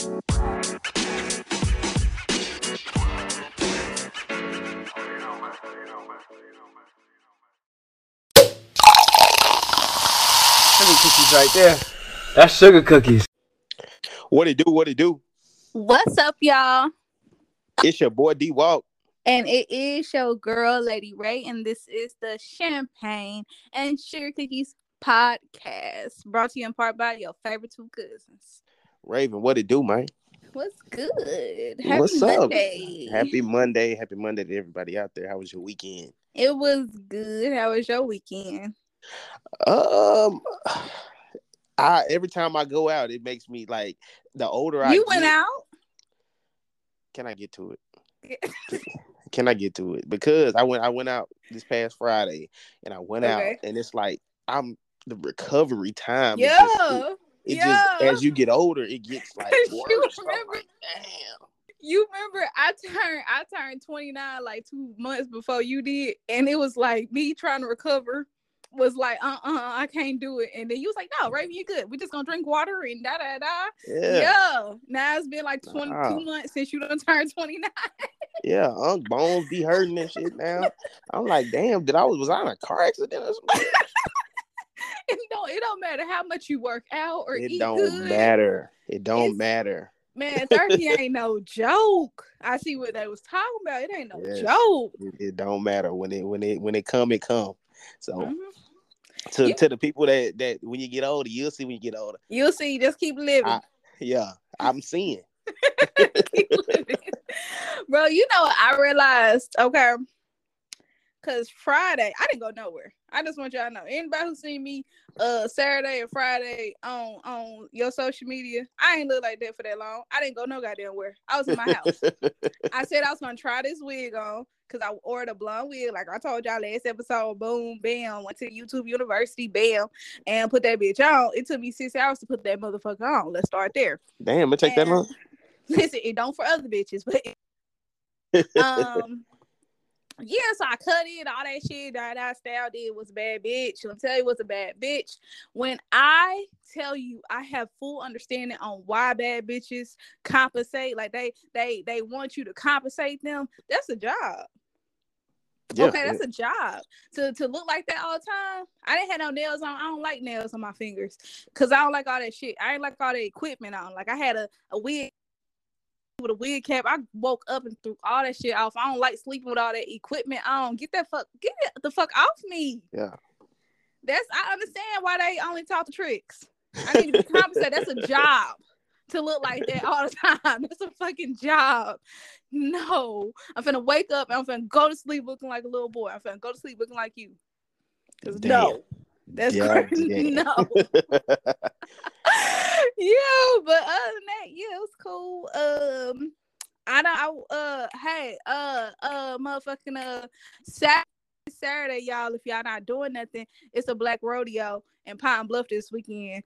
Sugar cookies right there. That's sugar cookies. What it do? What it do? What's up, y'all? It's your boy D Walk. And it is your girl, Lady Ray, and this is the Champagne and Sugar Cookies podcast, brought to you in part by your favorite two cousins. Raven, what it do, man? What's good? Happy What's Monday. up? Happy Monday. Happy Monday to everybody out there. How was your weekend? It was good. How was your weekend? Um I every time I go out, it makes me like the older I you went get- out? Can I get to it? Can I get to it? Because I went I went out this past Friday and I went out and it's like I'm the recovery time. yeah. just- it yeah. just as you get older, it gets like You worse. I'm remember- like, damn. You remember I turned I turned 29 like two months before you did, and it was like me trying to recover was like uh uh I can't do it. And then you was like, no, Raven, you good. We just gonna drink water and da da da. Yeah. Yeah. Now it's been like 22 Wow. months since you done turned 29. Yeah, Unc bones be hurting and shit now. I'm like, damn, did I was was I in a car accident or something? it don't it don't matter how much you work out or It don't good. matter. It don't It's- matter. Man, 30 ain't no joke. I see what they was talking about. It ain't no Yes. joke. It, it don't matter when it when it when it come it come. So Mhm. to You- to the people that that when you get older, you'll see when you get older. You'll see, just keep living. I- Yeah, I'm seeing. Bro, you know I realized, okay. Cause Friday, I didn't go nowhere. I just want y'all to know. Anybody who seen me uh Saturday and Friday on on your social media, I ain't look like that for that long. I didn't go no goddamn where. I was in my house. I said I was gonna try this wig on because I ordered a blonde wig, like I told y'all last episode. Boom, bam, went to YouTube University, bam, and put that bitch on. It took me six hours to put that motherfucker on. Let's start there. Damn, it take that And- long. Listen, it don't for other bitches, but um, yeah. So I cut it, all that shit. That I style did was a bad bitch. Let me tell you, what's a bad bitch. When I tell you, I have full understanding on why bad bitches compensate. Like they, they, they want you to compensate them. That's a job. Yeah, okay, that's a job to to look like that all the time. I didn't have no nails on. I don't like nails on my fingers because I don't like all that shit. I ain't like all the equipment on. Like I had a, a wig with a wig cap. I woke up and threw all that shit off. I don't like sleeping with all that equipment on. Get that fuck, get it the fuck off me. yeah. That's I understand why they only taught the tricks. I need to be compensated. That's a job to look like that all the time. That's a fucking job. No, I'm finna wake up and I'm finna go to sleep looking like a little boy. I'm finna go to sleep looking like you. 'Cause Damn. no, that's Yeah, crazy. No, yeah, but other than that, yeah, it was cool. Um, I don't. I, uh, hey, uh, uh, motherfucking uh, Saturday, Saturday, y'all. If y'all not doing nothing, it's a black rodeo in Pine Bluff this weekend.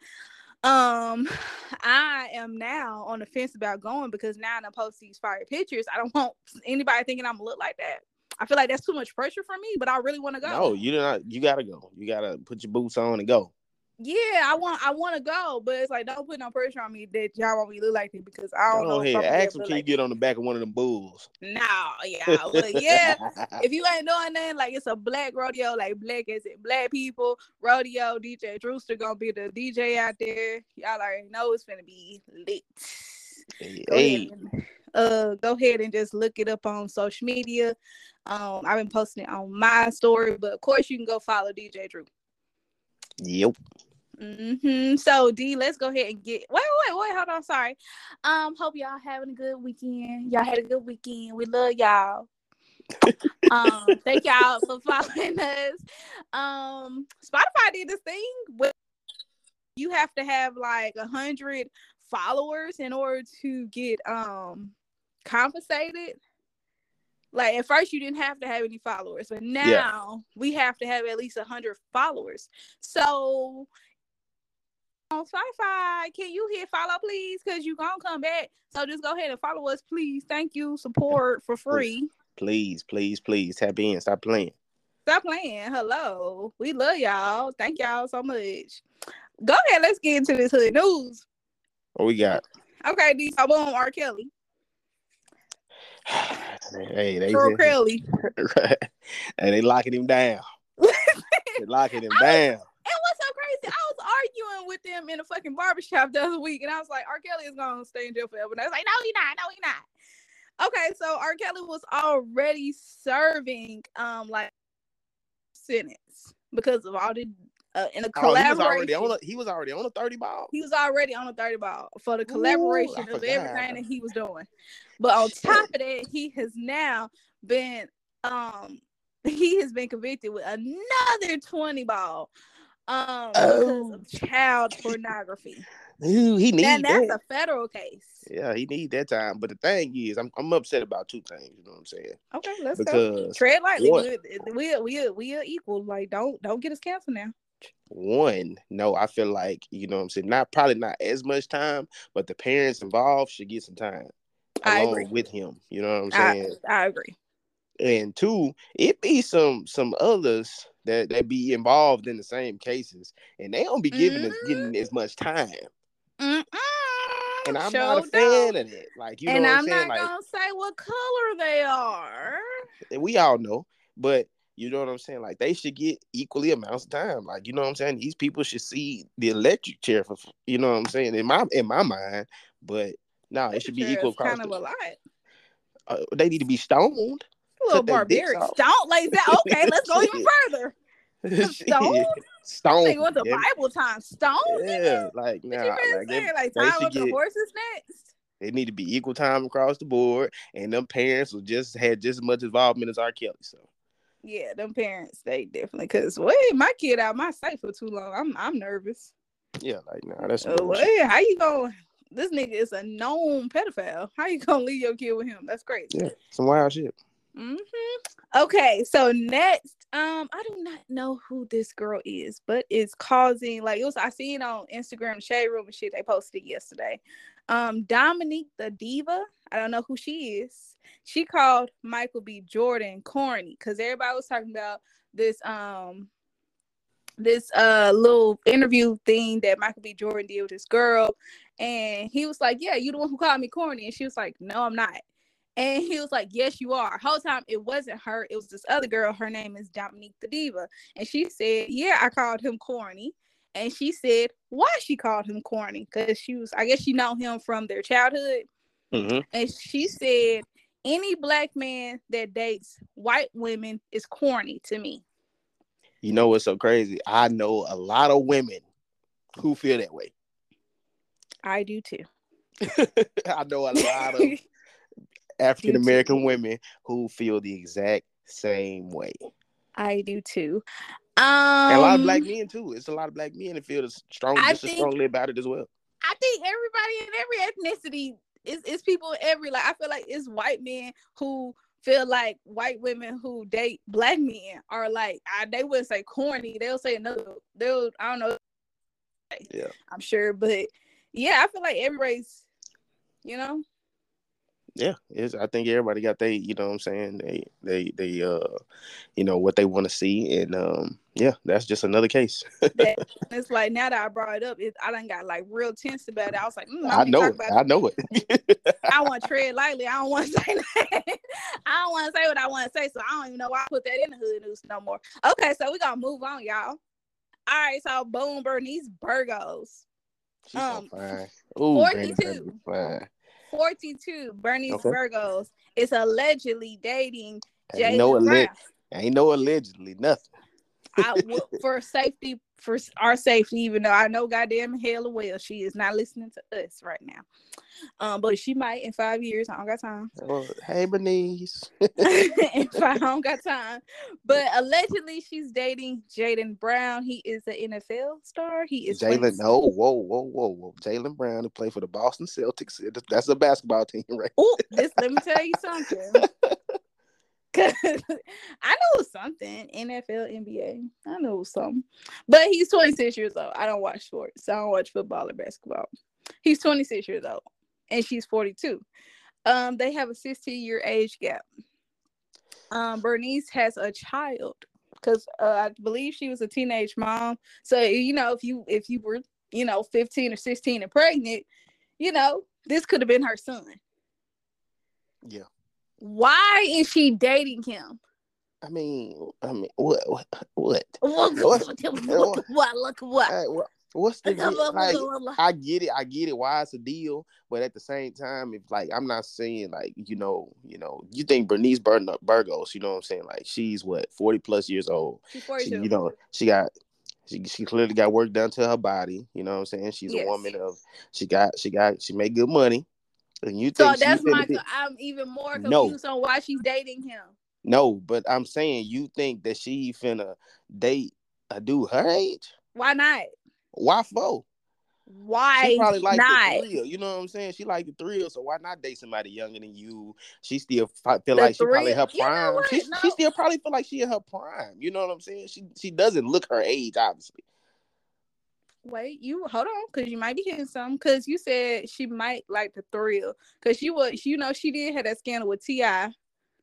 Um, I am now on the fence about going because now I post these fire pictures. I don't want anybody thinking I'm look like that. I feel like that's too much pressure for me, but I really want to go. no, you do not. You gotta go. You gotta put your boots on and go. Yeah, I want I want to go, but it's like don't put no pressure on me that y'all want me to look like it because I don't Go know. ahead, ask him. Can you get on the back of one of them bulls? No, yeah, but yeah. if you ain't doing nothing, like it's a black rodeo, like black as it black people rodeo. DJ Drewster gonna be the DJ out there. Y'all already know it's gonna be lit. Go hey, ahead, and, uh, go ahead and just look it up on social media. Um, I've been posting it on my story, but of course you can go follow DJ Drew. Yep. hmm So D, let's go ahead and get. Wait, wait, wait. Hold on. Sorry. Um, hope y'all having a good weekend. Y'all had a good weekend. We love y'all. um, thank y'all for following us. Um, Spotify did this thing where you have to have like a hundred followers in order to get um compensated. Like at first you didn't have to have any followers, but now we have to have at least a hundred followers. So on Spotify, can you hit follow please? Cause you gonna come back. So just go ahead and follow us, please. Thank you. Support for free. Please, please, please tap in. Stop playing. Stop playing. Hello. We love y'all. Thank y'all so much. Go ahead. Let's get into this hood news. What we got? Okay, D. So boom, R. Kelly. hey, they Earl Kelly. right. And they locking him down. they locking him down. And what's so crazy? I was arguing with them in a fucking barbershop the other week, and I was like, R. Kelly is gonna stay in jail forever. And I was like, no, he not, no, he not. Okay, so R. Kelly was already serving um like sentence because of all the uh, in a collaboration. Oh, he, was already on a, he was already on a 30 ball. He was already on a 30 ball for the collaboration Ooh, of everything that he was doing. But on top of that, he has now been um he has been convicted with another 20 ball um oh. because of child pornography. Ooh, he needs and that's that. a federal case. Yeah, he need that time. But the thing is, I'm I'm upset about two things. You know what I'm saying? Okay, let's because go. Tread lightly. we we we we are equal. Like, don't don't get us canceled now one, no, I feel like, you know what I'm saying, not probably not as much time, but the parents involved should get some time along with him. You know what I'm saying? I, I agree. And two, it be some some others that that be involved in the same cases, and they don't be giving mm-hmm. us getting as much time. Mm-mm. And I'm not a fan of it. Like you know, and I'm, I'm not gonna say what color they are. We all know, but you know what I'm saying? Like they should get equally amounts of time. Like you know what I'm saying? These people should see the electric chair for you know what I'm saying in my in my mind. But nah, it should be equal. Kind of a lot. Uh, they need to be stoned. A little barbaric. Stoned like that. Okay, let's go even further. Stoned. Stone. They want the yeah. Bible time. Stone. Yeah, like nah, like, they, like time with the horses next. It need to be equal time across the board, and them parents will just had just as much involvement as R. Kelly. So yeah, them parents, they definitely cause wait, my kid out my sight for too long. I'm I'm nervous. Yeah, like nah, that's uh, wait, how you going? This nigga is a known pedophile. How you gonna leave your kid with him? That's crazy. Yeah, some wild shit. Mm-hmm. Okay, so next, um, I do not know who this girl is, but it's causing like it was. I seen on Instagram shade room and shit. They posted it yesterday. Um, Dominique the diva. I don't know who she is. She called Michael B. Jordan corny because everybody was talking about this um this uh little interview thing that Michael B. Jordan did with this girl, and he was like, "Yeah, you the one who called me corny," and she was like, "No, I'm not." And he was like, Yes, you are. Whole time it wasn't her, it was this other girl. Her name is Dominique the Diva. And she said, Yeah, I called him corny. And she said, Why she called him corny? Because she was, I guess she know him from their childhood. Mm-hmm. And she said, any black man that dates white women is corny to me. You know what's so crazy? I know a lot of women who feel that way. I do too. I know a lot of African American women who feel the exact same way. I do too. Um, and a lot of black um, men too. It's a lot of black men that feel strong, just think, as strongly about it as well. I think everybody in every ethnicity is it's people every like I feel like it's white men who feel like white women who date black men are like I, they wouldn't say corny. They'll say another. They'll I don't know. Yeah, I'm sure, but yeah, I feel like every race, you know, yeah, it's, I think everybody got they, you know what I'm saying? They they they uh you know what they want to see and um yeah, that's just another case. it's like now that I brought it up, it, I done got like real tense about it. I was like, mm, I, I know it. I know it. I want to tread lightly. I don't want to say that. I don't want to say what I want to say, so I don't even know why I put that in the hood news no more. Okay, so we gonna move on, y'all. All right, so boom, Bernice Burgos. She's um, so fine. Ooh, 42. Fine. 42, Bernice okay. Burgos is allegedly dating Jay no alleg- Ain't no allegedly nothing. I, for safety, for our safety, even though I know goddamn hell well she is not listening to us right now. Um, but she might in five years. I don't got time. Well, hey, Bernice. if I don't got time, but allegedly she's dating Jaden Brown. He is an NFL star. He is Jaylen. No, whoa, whoa, whoa, whoa. Jaylen Brown to play for the Boston Celtics. That's a basketball team, right? Oh, let me tell you something. Cause I know something NFL, NBA. I know something, but he's 26 years old. I don't watch sports. I don't watch football or basketball. He's 26 years old, and she's 42. Um, they have a 16 year age gap. Um, Bernice has a child because uh, I believe she was a teenage mom. So you know, if you if you were you know 15 or 16 and pregnant, you know this could have been her son. Yeah. Why is she dating him? I mean, I mean, what, what, what? Look, What? look, look, what? Look what? What's the deal? like? I get it, I get it. Why it's a deal, but at the same time, if like I'm not saying like you know, you know, you think Bernice Bur- Burgos, you know what I'm saying? Like she's what 40 plus years old. She's She, 42. you know, she got she, she clearly got work done to her body. You know what I'm saying? She's Yes. a woman of she got she got she made good money. And you so that's my. I'm even more No. confused on why she's dating him. no, but I'm saying you think that she finna date a dude her age? Why not? Why for? Why She probably like not? the thrill. You know what I'm saying? She like the thrill, so why not date somebody younger than you? She still feel The like she probably thrill- her you know prime. She, No. she still probably feel like she in her prime. You know what I'm saying? She she doesn't look her age, obviously. Wait, you hold on, because you might be hitting some. Because you said she might like the thrill. Because she was, you know, she did have that scandal with Ti.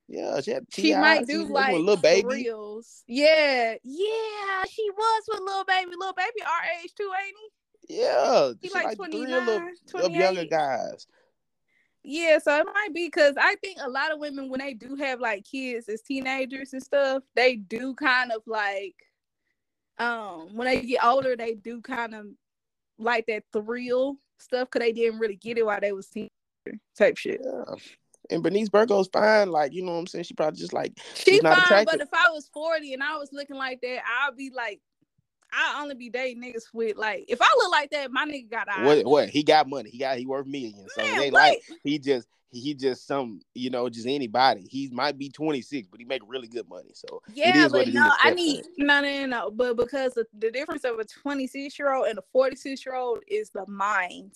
Yeah, she had She might do with like Lil Baby. thrills. Yeah, yeah, she was with Lil Baby. Lil Baby, our age too, ain't Yeah, he? He she like, like the 29, thrill of, 28. of younger guys. Yeah, so it might be because I think a lot of women when they do have like kids as teenagers and stuff, they do kind of like um when they get older, they do kind of like that thrill stuff because they didn't really get it while they was teenager type shit. Yeah. And Bernice Burgos fine. Like, you know what I'm saying? She probably just like She She's not fine, attractive. but if I was 40 and I was looking like that, I'd be like, I only be dating niggas with like if I look like that, my nigga got eyes. what what he got money. He got he worth millions. So Man, what? like he just he just some you know just anybody. He might be 26, but he make really good money. So Yeah, but no, I need no, no, no. But because the difference of a 26 year old and a 46 year old is the mind.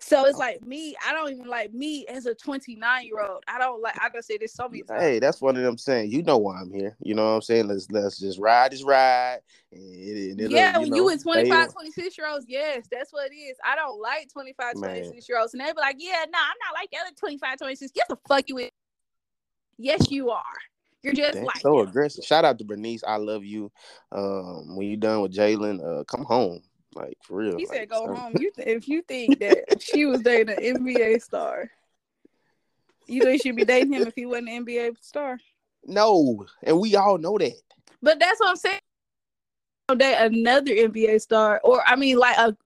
So it's like me, I don't even like me as a 29 year old. I don't like. I just say this so many times. hey, that's one of them saying. You know why I'm here. You know what I'm saying? Let's let's just ride this ride. And, and yeah, when know, you stay 25, 26 year olds, yes, that's what it is. I don't like 25, Man. 26 year olds. And they be like, yeah, no, I'm not like the other 25, 26. Yes, the fuck you with. Yes, you are. You're just like so aggressive. Shout out to Bernice. I love you. Um, when you're done with Jaylen, uh, come home. Like for real. He like, said, "Go so- home." You th- if you think that she was dating an NBA star, you think she'd be dating him if he wasn't an NBA star? No, and we all know that. But that's what I'm saying. That another NBA star, or I mean, like a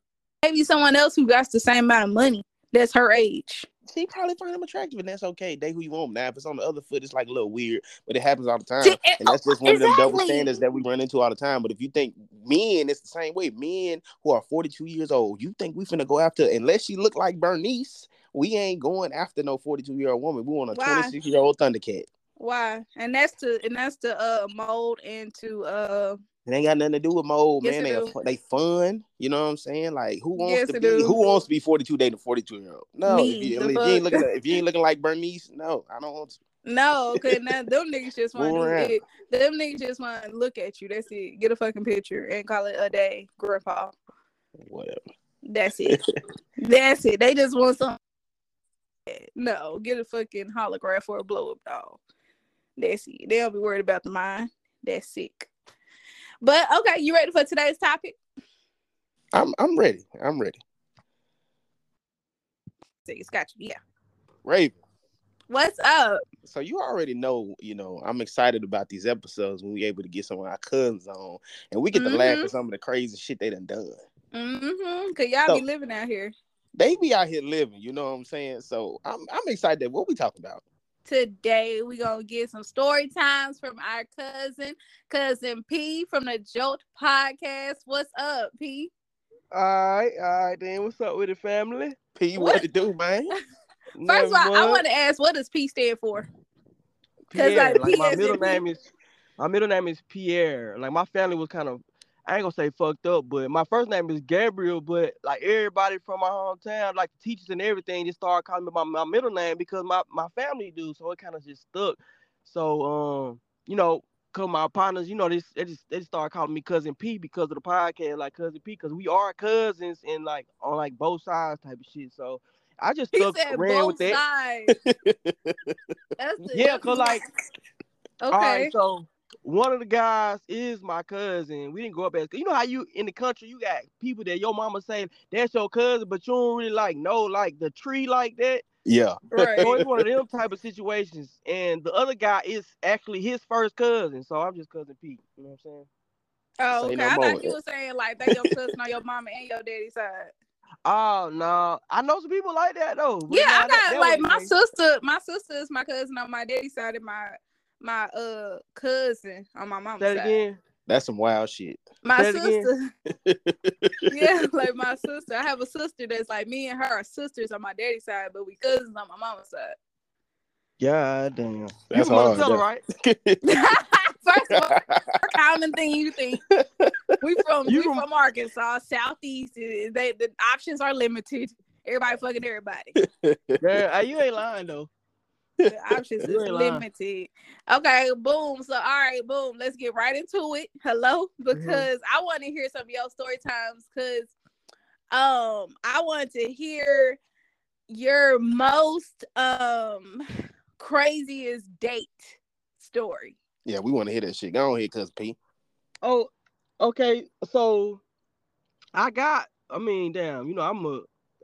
maybe someone else who got the same amount of money that's her age. She probably find him attractive, and that's okay. Date who you want. Now, if it's on the other foot, it's like a little weird, but it happens all the time. It- and that's just one of them double standards that we run into all the time. But if you think men, it's the same way. Men who are 42 years old, you think we finna go after, unless she look like Bernice, we ain't going after no 42 year old woman. We want a 26 year old Thundercat. Why? And that's to and that's to uh mold into uh It ain't got nothing to do with mold, Yes, man. They, are they fun. You know what I'm saying? Like who wants Yes, to be do. who wants to be 42 dating a 42 year old? No, Me, if you, if you ain't looking if you ain't looking like Bernice, no, I don't want to. no, cause now them niggas just want to. Them niggas just want to look at you. That's it. Get a fucking picture and call it a day, grandpa. Whatever. That's it. That's it. They just want some. No, get a fucking holograph or a blow up doll. That's it. They don't be worried about the mind. That's sick. But okay, you ready for today's topic? I'm I'm ready. I'm ready. It's got you. Yeah. Raven. What's up? So you already know, you know, I'm excited about these episodes when we able to get some of our cousins on, and we get to laugh Mhm. at some of the crazy shit they done done. Mm-hmm. Cause y'all So- be living out here. They be out here living, you know what I'm saying? So I'm I'm excited. That what we talking about? Today we gonna get some story times from our cousin, cousin P from the Jolt podcast. What's up, P? All right, all right, then. What's up with the family? P, What? what, to do, man? First of all, I want to ask, what does P stand for? Pierre. like, Like, my middle name is my middle name is Pierre. Like my family was kind of I ain't gonna say fucked up, but my first name is Gabriel. But like everybody from my hometown, like the teachers and everything, just started calling me my, my middle name because my, my family do. So it kind of just stuck. So um, you know, cause my partners, you know, they, they just they just started calling me cousin P because of the podcast, like cousin P, because we are cousins and like on like both sides type of shit. So I just stuck ran with that. sides. That's Yeah, cause like okay. all right, so one of the guys is my cousin. We didn't grow up as you know how you in the country you got people that your mama say that's your cousin, but you don't really like know like the tree like that. Yeah. Right. So it's one of them type of situations. And the other guy is actually his first cousin. So I'm just cousin Pete. You know what I'm saying? Oh, okay. no I thought you were saying like they your cousin on your mama and your daddy side. Oh no, I know some people like that though. Yeah, I got like my sister. My sister is my cousin on my daddy side, and my my uh cousin on my mama's Say it side. again. That's some wild shit. My Say it again. sister, yeah, like my sister. I have a sister that's like me and her are sisters on my daddy's side, but we cousins on my mama's side. God damn. You That's from hard. Monticello, right? First of all, common thing you think. We from You we from- from Arkansas, southeast. They the options are limited. Everybody fucking everybody. yeah, you ain't lying though. The options is ain't lying. limited. Okay, boom. So all right, boom. Let's get right into it. Hello, Mm-hmm. because I want to hear some of your story times. Cause um, I want to hear your most um craziest date story. yeah, we want to hear that shit. Go on here, cuz P. Oh, okay. So I got. I mean, damn. You know, I'm a.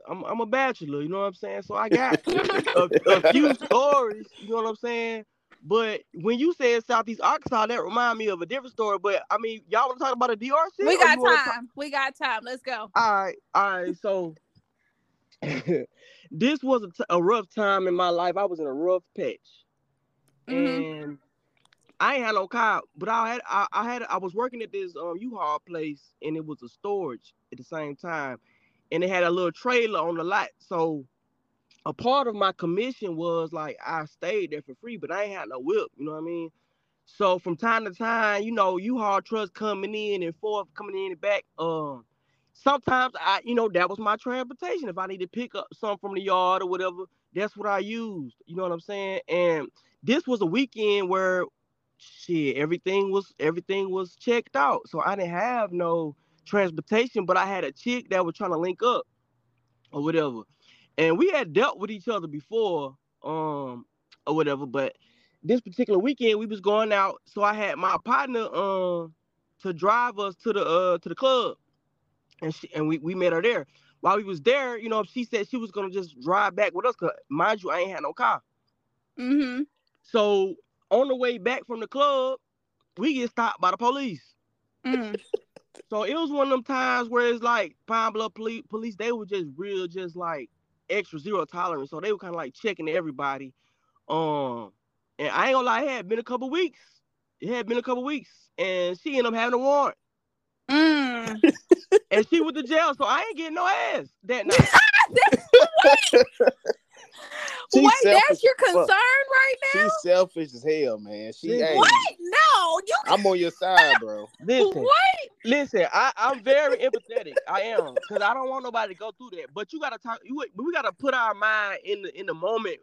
I'm, I'm a bachelor. You know what I'm saying? So I got a, a few stories. You know what I'm saying? But when you said Southeast Arkansas, that remind me of a different story. But I mean, y'all want to talk about a DR shit? we got you wanna talk- time. We got time. Let's go. all right, all right. So this was a, t- a rough time in my life. I was in a rough patch, Mhm. and I ain't had no car, but I had I, I had I was working at this um U-Haul place, and it was a storage at the same time, and it had a little trailer on the lot. So a part of my commission was like I stayed there for free, but I ain't had no whip. You know what I mean? So from time to time, you know, you haul trucks coming in and forth, coming in and back. Um, sometimes I, you know, that was my transportation. If I need to pick up something from the yard or whatever, that's what I used. You know what I'm saying? And this was a weekend where shit, everything was everything was checked out. So I didn't have no transportation, but I had a chick that was trying to link up or whatever. And we had dealt with each other before, um, or whatever, but this particular weekend we was going out, so I had my partner um to drive us to the uh to the club, and she and we we met her there. While we was there, you know, she said she was gonna just drive back with us, cause mind you, I ain't had no car. Mm-hmm. So on the way back from the club, we get stopped by the police. Mm. So it was one of them times where it's like Pine Bluff police, police they were just real, just like extra zero tolerance. So they were kind of like checking everybody. Um, and I ain't gonna lie, it had been a couple weeks. It had been a couple weeks, and she ended up having a warrant, Mm. and she went to jail. So I ain't getting no ass that night. She Wait, selfish that's your concern fuck. right now? She's selfish as hell, man. She She- ain't. What? No, you I'm on your side, bro. Listen, what? listen, I, I'm very empathetic. I am, cause I don't want nobody to go through that. But you gotta talk. You we gotta put our mind in the in the moment.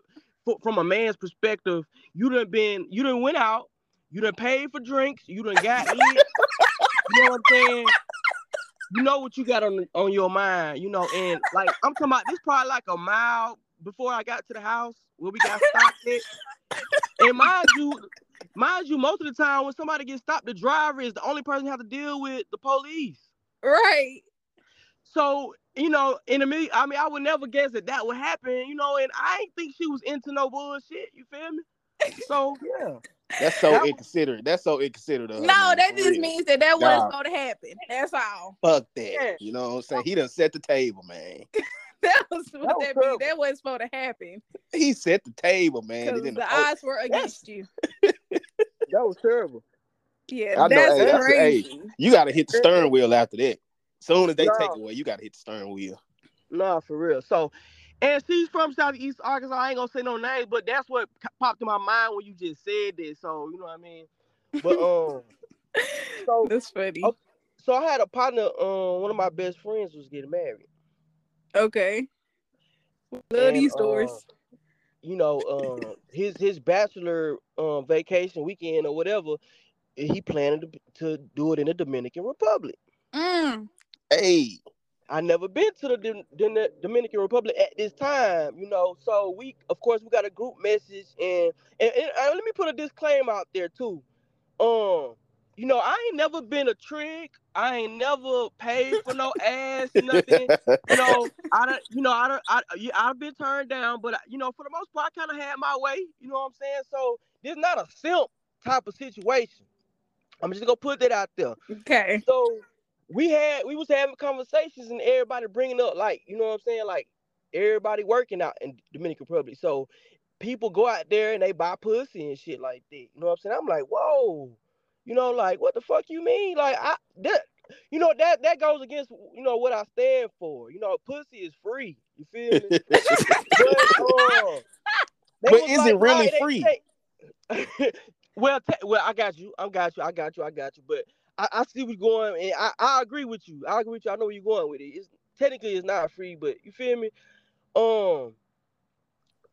F- From a man's perspective, you done been, you done went out, you done paid for drinks, you done got lit. you know what I'm saying? You know what you got on on your mind, you know, and like I'm talking about this probably like a mile before I got to the house where we got stopped at. And mind you, mind you, most of the time when somebody gets stopped, the driver is the only person who have to deal with the police. Right. So, you know, in a million, I mean, I would never guess that that would happen, you know, and I ain't think she was into no bullshit. You feel me? So, yeah. That's so That was- inconsiderate. That's so inconsiderate. of her, No, man, that just real. means that that Nah. wasn't going to happen. That's all. Fuck that. Yeah. You know what I'm saying? He done set the table, man. That was what was that, mean. terrible. That wasn't supposed to happen He set the table, man. because And then the the- odds were against you. That was terrible. Yeah, I know, that's hey, that's- hey. crazy. you got to hit the stern wheel after that. Soon as they No. take away, you got to hit the stern wheel. Nah, for real. So, and she's from Southeast Arkansas. I ain't gonna say no names, but that's what popped in my mind when you just said this. So, you know what I mean? But, um, so, That's funny. Oh. so I had a partner, um, one of my best friends was getting married. Okay. Love And, these uh, stories. you know, um, his his bachelor um vacation weekend or whatever, he planned to, to do it in the Dominican Republic. Mm. Hey, I never been to the Dom- Dom- Dominican Republic at this time, you know. So we, of course, we got a group message, and and, and uh, let me put a disclaimer out there too. um, you know, I ain't never been a trick. I ain't never paid for no ass, nothing. You know, I don't, you know, I don't, I, yeah, I've been turned down, but you know, for the most part, I kind of had my way. You know what I'm saying? So this not a simp type of situation. I'm just gonna put that out there. Okay. So we had, we was having conversations, and everybody bringing up like, you know what I'm saying, like everybody working out in Dominican Republic. So people go out there and they buy pussy and shit like that. You know what I'm saying? I'm like, whoa you know, like what the fuck you mean? Like I that you know that that goes against you know what I stand for. You know, pussy is free. You feel me? but, but is like, it really free? well, te- well, I got you. I got you. I got you. I got you. But I, I see what's going, and I, I agree with you. I agree with you. I know where you're going with it. It's technically it's not free, but you feel me? Um,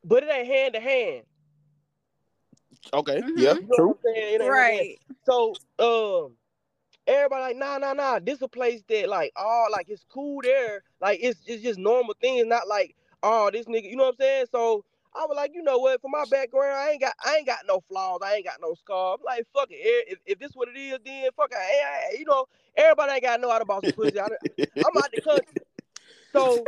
but it ain't hand to hand. Okay. Mm-hmm. Yeah. You know true. Right. So um everybody like, nah, nah, nah. This a place that like oh like it's cool there. Like it's it's just normal things, not like, oh, this nigga, you know what I'm saying? So I was like, you know what, for my background, I ain't got I ain't got no flaws, I ain't got no scars. I'm like, fuck it. If, if this what it is, then fuck it. Hey, you know, everybody ain't got to know how to boss the pussy. I, I'm out the country. So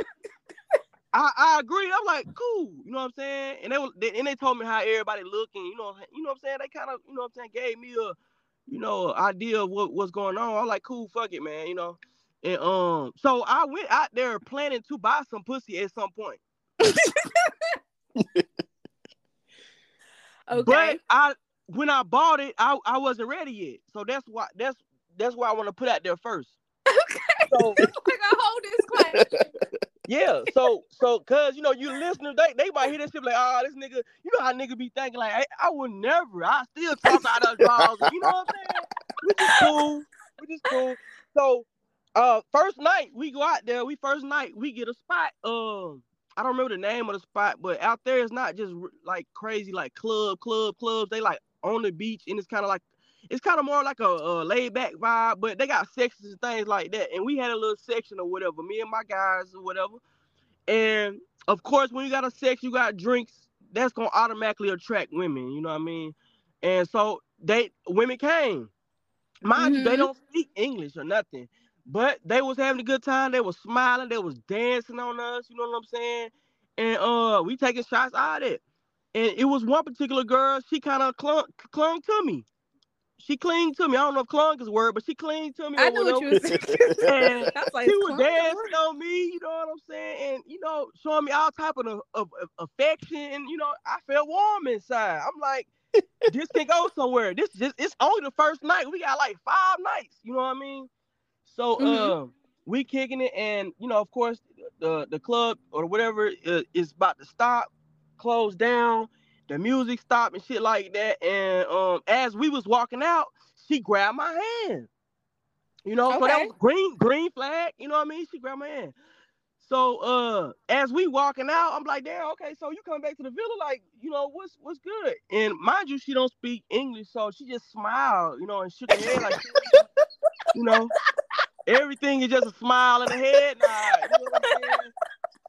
I, I agree. I'm like, cool. You know what I'm saying? And they were, they, and they told me how everybody looking. You know, you know what I'm saying? They kind of, you know what I'm saying, gave me a, you know, idea of what, what's going on. I'm like, cool, fuck it, man. You know, and um, so I went out there planning to buy some pussy at some point. okay. But I, when I bought it, I, I wasn't ready yet. So that's why that's that's why I want to put out there first. Okay. So, like a whole disclaimer. Yeah, so so cause you know you listeners they they might hear this shit like oh this nigga you know how nigga be thinking like I would never I still talk out of balls you know what I'm saying? Which is cool which is cool. So uh first night we go out there we first night we get a spot um I don't remember the name of the spot but out there it's not just like crazy like club club clubs they like on the beach and it's kind of like it's kind of more like a, a laid back vibe, but they got sections and things like that. And we had a little section or whatever, me and my guys or whatever. And of course, when you got a sex, you got drinks. That's gonna automatically attract women. You know what I mean? And so they women came. Mind mm-hmm. you, they mm-hmm. don't speak English or nothing, but they was having a good time. They was smiling. They was dancing on us. You know what I'm saying? And uh, we taking shots out of it. And it was one particular girl. She kind of clung, clung to me she clinged to me. I don't know if clung is a word, but she clinged to me. I knew what you were saying. like, she was dancing on me, you know what I'm saying, and you know, showing me all type of, of, of affection. And you know, I felt warm inside. I'm like, this can go somewhere. This just it's only the first night. We got like five nights. You know what I mean? So mm-hmm. uh, we kicking it, and you know, of course, the the club or whatever uh, is about to stop, close down the music stopped and shit like that. And um, as we was walking out, she grabbed my hand. You know, okay. so that was green, green flag. You know what I mean? She grabbed my hand. So uh, as we walking out, I'm like, damn, okay, so you come back to the villa, like, you know, what's what's good? And mind you, she don't speak English, so she just smiled, you know, and shook her head like, you know, everything is just a smile in the head. You know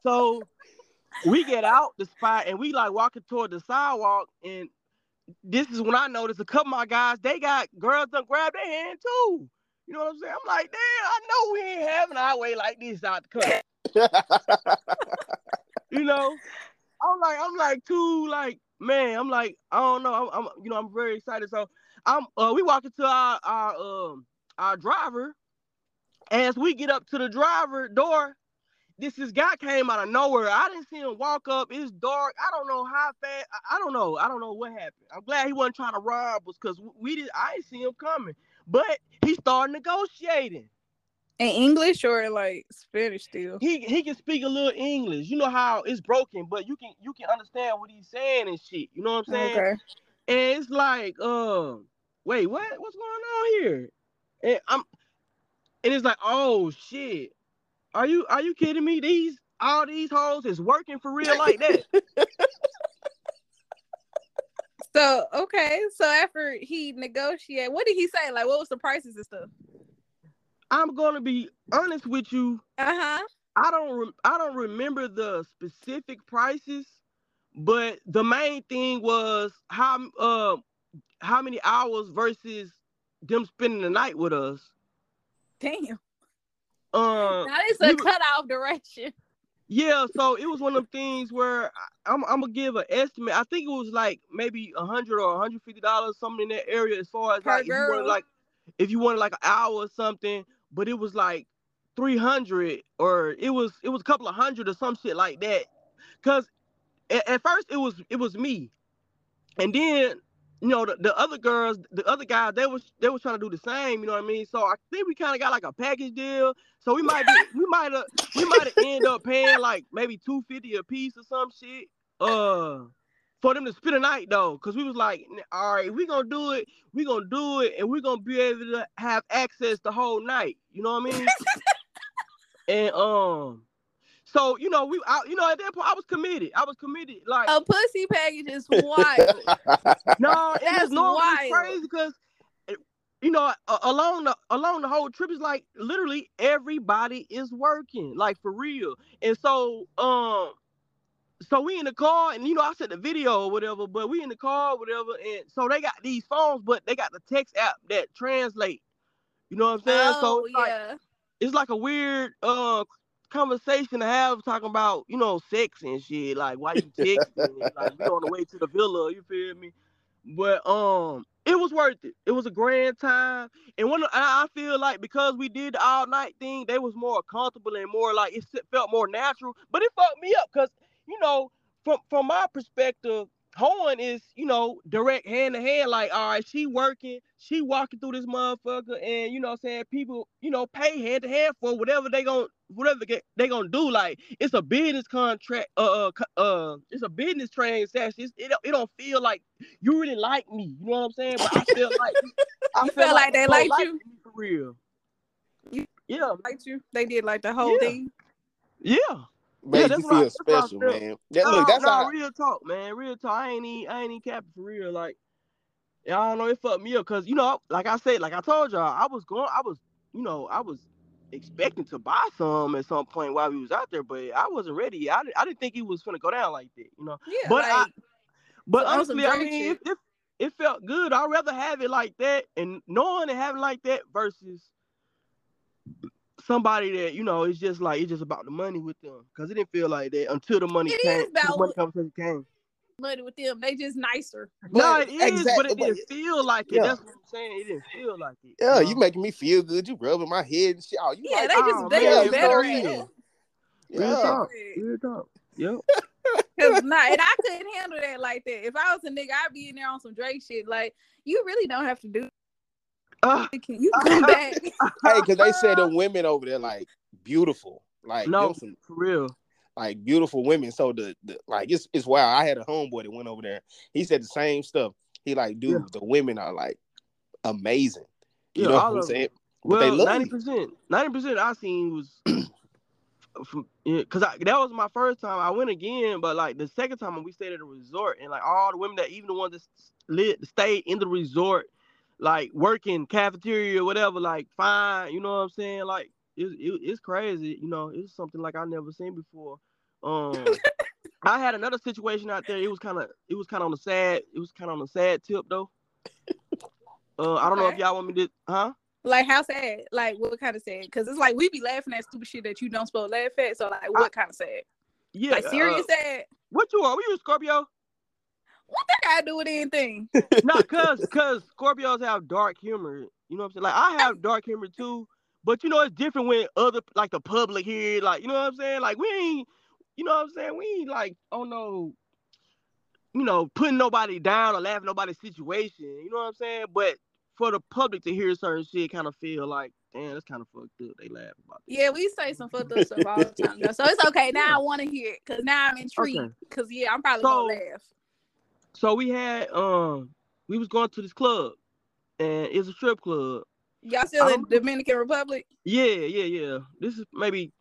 so we get out the spot and we like walking toward the sidewalk and this is when I noticed a couple of my guys, they got girls that grab their hand too. You know what I'm saying? I'm like, damn, I know we ain't having our way like this out the country. you know? I'm like, I'm like too like, man, I'm like, I don't know. I'm, I'm you know, I'm very excited. So I'm uh we walk into our our um our driver. As we get up to the driver door, this this guy came out of nowhere. I didn't see him walk up. It's dark. I don't know how fast. I, I don't know. I don't know what happened. I'm glad he wasn't trying to rob us because we did. I didn't see him coming. But he started negotiating. In English or like Spanish still? He he can speak a little English. You know how it's broken, but you can you can understand what he's saying and shit. You know what I'm saying? Okay. And it's like, uh, wait, what? What's going on here? And I'm, and it's like, oh shit. Are you are you kidding me? These all these hoes is working for real like that. so okay, so after he negotiated, what did he say? Like, what was the prices and stuff? I'm gonna be honest with you. Uh huh. I don't re- I don't remember the specific prices, but the main thing was how uh how many hours versus them spending the night with us. Damn. Um, That is a we cutoff direction. Yeah, so it was one of them things where I'm, I'm gonna give an estimate. I think it was like maybe a hundred or hundred fifty dollars, something in that area, as far as Per like if you wanted like if you wanted like an hour or something. But it was like three hundred or it was it was a couple of hundred or some shit like that. Cause at, at first it was it was me, and then you know the, the other girls, the other guys, they was they was trying to do the same. You know what I mean? So I think we kind of got like a package deal. So we might be we might have we might end up paying like maybe two fifty a piece or some shit. Uh, for them to spend a night though, cause we was like, all right, we gonna do it, we gonna do it, and we gonna be able to have access the whole night. You know what I mean? and um, so you know we, I, you know at that point I was committed. I was committed. Like A pussy package is wild. no, That's wild. crazy because you know along the along the whole trip is like literally everybody is working like for real, and so um. So we in the car, and you know I said the video or whatever, but we in the car whatever, and so they got these phones, but they got the text app that translate. You know what I'm saying? so oh it's like, yeah. it's like a weird uh conversation to have talking about you know sex and shit like why you texting like we on the way to the villa you feel me? But um it was worth it. It was a grand time. And when I I feel like because we did the all night thing they was more comfortable and more like it felt more natural. But it fucked me up because you know from from my perspective Horn is, you know, direct hand to hand. Like, all right, she working, she walking through this motherfucker, and you know, what I'm saying people, you know, pay hand to hand for whatever they gon' whatever get- they gonna do. Like, it's a business contract, uh, uh, uh it's a business transaction. It's, it don't, it don't feel like you really like me. You know what I'm saying? But I feel like I You feel like they don't like you? me for real. You- Yeah, Liked you. They did like the whole Yeah. thing. yeah. Made that's you I- feel that's I special, felt. man. That, no, look, that's no, how. real talk, man. Real talk. I ain't even, I ain't even capping for real. Like, yeah, I don't know. It fucked me up because you know, like I said, like I told y'all, I was going, I was, you know, I was expecting to buy some at some point while we was out there, but I wasn't ready. I, didn't- I didn't think it was gonna go down like that, you know. Yeah, But I- But So on some honestly, I mean, it, it, it felt good. I'd rather have it like that and knowing and having like that versus somebody that you know it's just like it's just about the money with them because it didn't feel like that until the money It came. is until the about money conversation came. Money with them. They just nicer. No, But it is, but it didn't feel like it. yeah. That's what I'm saying. It didn't feel like it. Yeah, know? you making me feel good. You rubbing my head and shit. Oh, you Yeah, like they just Oh, they man, better know, at it. Real Yeah. talk. Real talk. Yep. Cause not, and I couldn't handle that like that. If I was a nigga, I'd be in there on some Drake shit. Like you really don't have to do. Uh, it. Can you come back? Hey, because they said the women over there like beautiful, like no, some for real. Like beautiful women. So the, the like it's it's wild. I had a homeboy that went over there. He said the same stuff. He like, dude, Yeah. the women are like amazing. You Yeah, know what I'm saying? Well, ninety percent, ninety percent I seen was from because I that was my first time. I went again, but like the second time we stayed at a resort, and like all the women that even the ones that lit stayed in the resort, like working cafeteria or whatever, like fine, you know what I'm saying? Like it, it, it's crazy, you know. It's something like I never seen before. Um, I had another situation out there. It was kind of it was kind of on the sad. It was kind of on the sad tip though. Uh, I don't know if y'all want me to, huh? like how sad? Like what kind of sad? Because it's like we be laughing at stupid shit that you don't supposed to laugh at. So like what kind of sad? Yeah, Like serious uh, sad? what you are? Were you a Scorpio? What that got to do with anything? no, cause cause Scorpios have dark humor. You know what I'm saying? Like I have dark humor too, but you know it's different when other like the public here, like you know what I'm saying? Like we ain't, you know what I'm saying? We ain't like oh no, you know putting nobody down or laughing at nobody's situation. You know what I'm saying? But for the public to hear certain shit, kind of feel like damn, that's kind of fucked up. They laugh about. That. Yeah, we say some fucked up stuff all the time. Though. So it's okay. Now I want to hear it because now I'm intrigued. Okay. Because yeah, I'm probably So- gonna laugh. So we had um we was going to this club, and it's a strip club. Y'all still in Dominican Republic? Yeah, yeah, yeah. This is maybe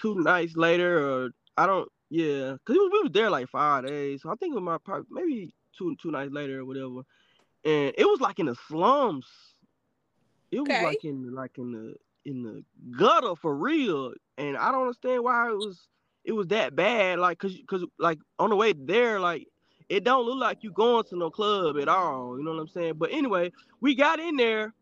two nights later, or I don't. Yeah, cause was, we was there like five days, so I think it was my probably maybe two two nights later or whatever. And it was like in the slums. It was Okay. like in like in the in the gutter for real, and I don't understand why it was it was that bad. Like, cause cause like on the way there, like it don't look like you going to no club at all. You know what I'm saying? But anyway, we got in there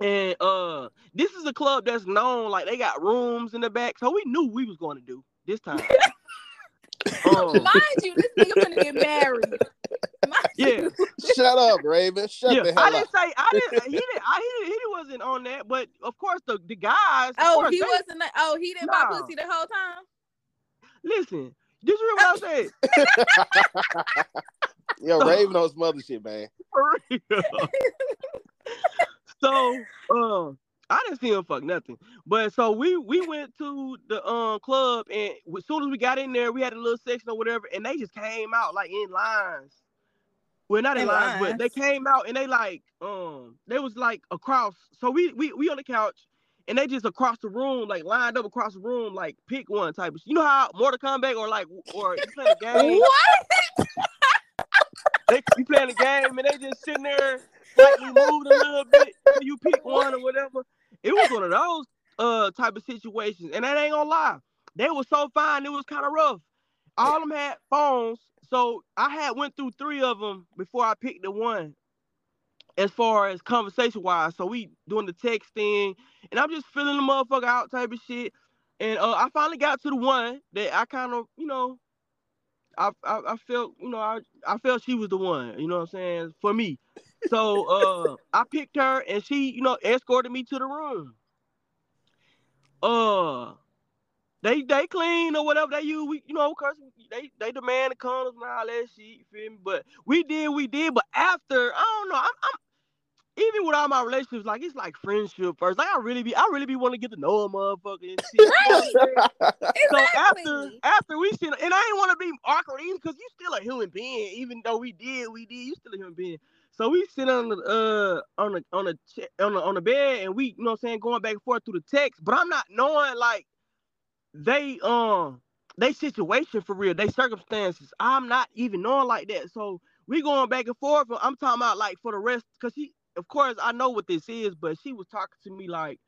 And uh, this is a club that's known like they got rooms in the back, so we knew we was going to do this time. um, Mind you, this nigga gonna get married. Mind Yeah. Shut up, Raven. Shut yeah, the hell I didn't say I didn't. He didn't. I he, he wasn't on that, but of course the the guys. Oh, he they- wasn't. the- Oh, he didn't buy pussy the whole time. Listen, did you hear what I said? Yo, Raven knows mother shit, man. For real. So, um, I didn't see him fuck nothing. But so we we went to the um club, and as soon as we got in there, we had a little section or whatever, and they just came out like in lines. Well, not in, In lines, but they came out and they like um they was like across. So we we we on the couch. And they just across the room, like lined up across the room, like pick one type of. You know how Mortal Kombat or like or you playing a game What? they you playing a game and they just sitting there slightly moved a little bit you pick one or whatever. It was one of those uh type of situations, and that ain't gonna lie. They was so fine, it was kind of rough. All them had phones, so I had went through three of them before I picked the one. As far as conversation wise, so we doing the texting, and I'm just filling the motherfucker out type of shit. And uh, I finally got to the one that I kind of, you know, I, I felt, you know, I I felt she was the one, you know what I'm saying, for me. So uh I picked her and she, you know, escorted me to the room. Uh they they clean or whatever they use, we you know, cause they they demand the condoms and all that shit, you feel me? But we did, we did, but after, I don't know, I'm, I'm even with all my relationships, like it's like friendship first. Like I really be, I really be want to get to know a motherfucker and shit. you know what I'm saying? So after Exactly. after we sit, and I didn't want to be awkward even because you still a human being. Even though we did, we did. You still a human being. So we sit on the uh on the on the on the on the bed, and we you know what I'm saying going back and forth through the text. But I'm not knowing like they um they situation for real, they circumstances. I'm not even knowing like that. So we going back and forth. I'm talking about like for the rest, cause she, of course, I know what this is, but she was talking to me like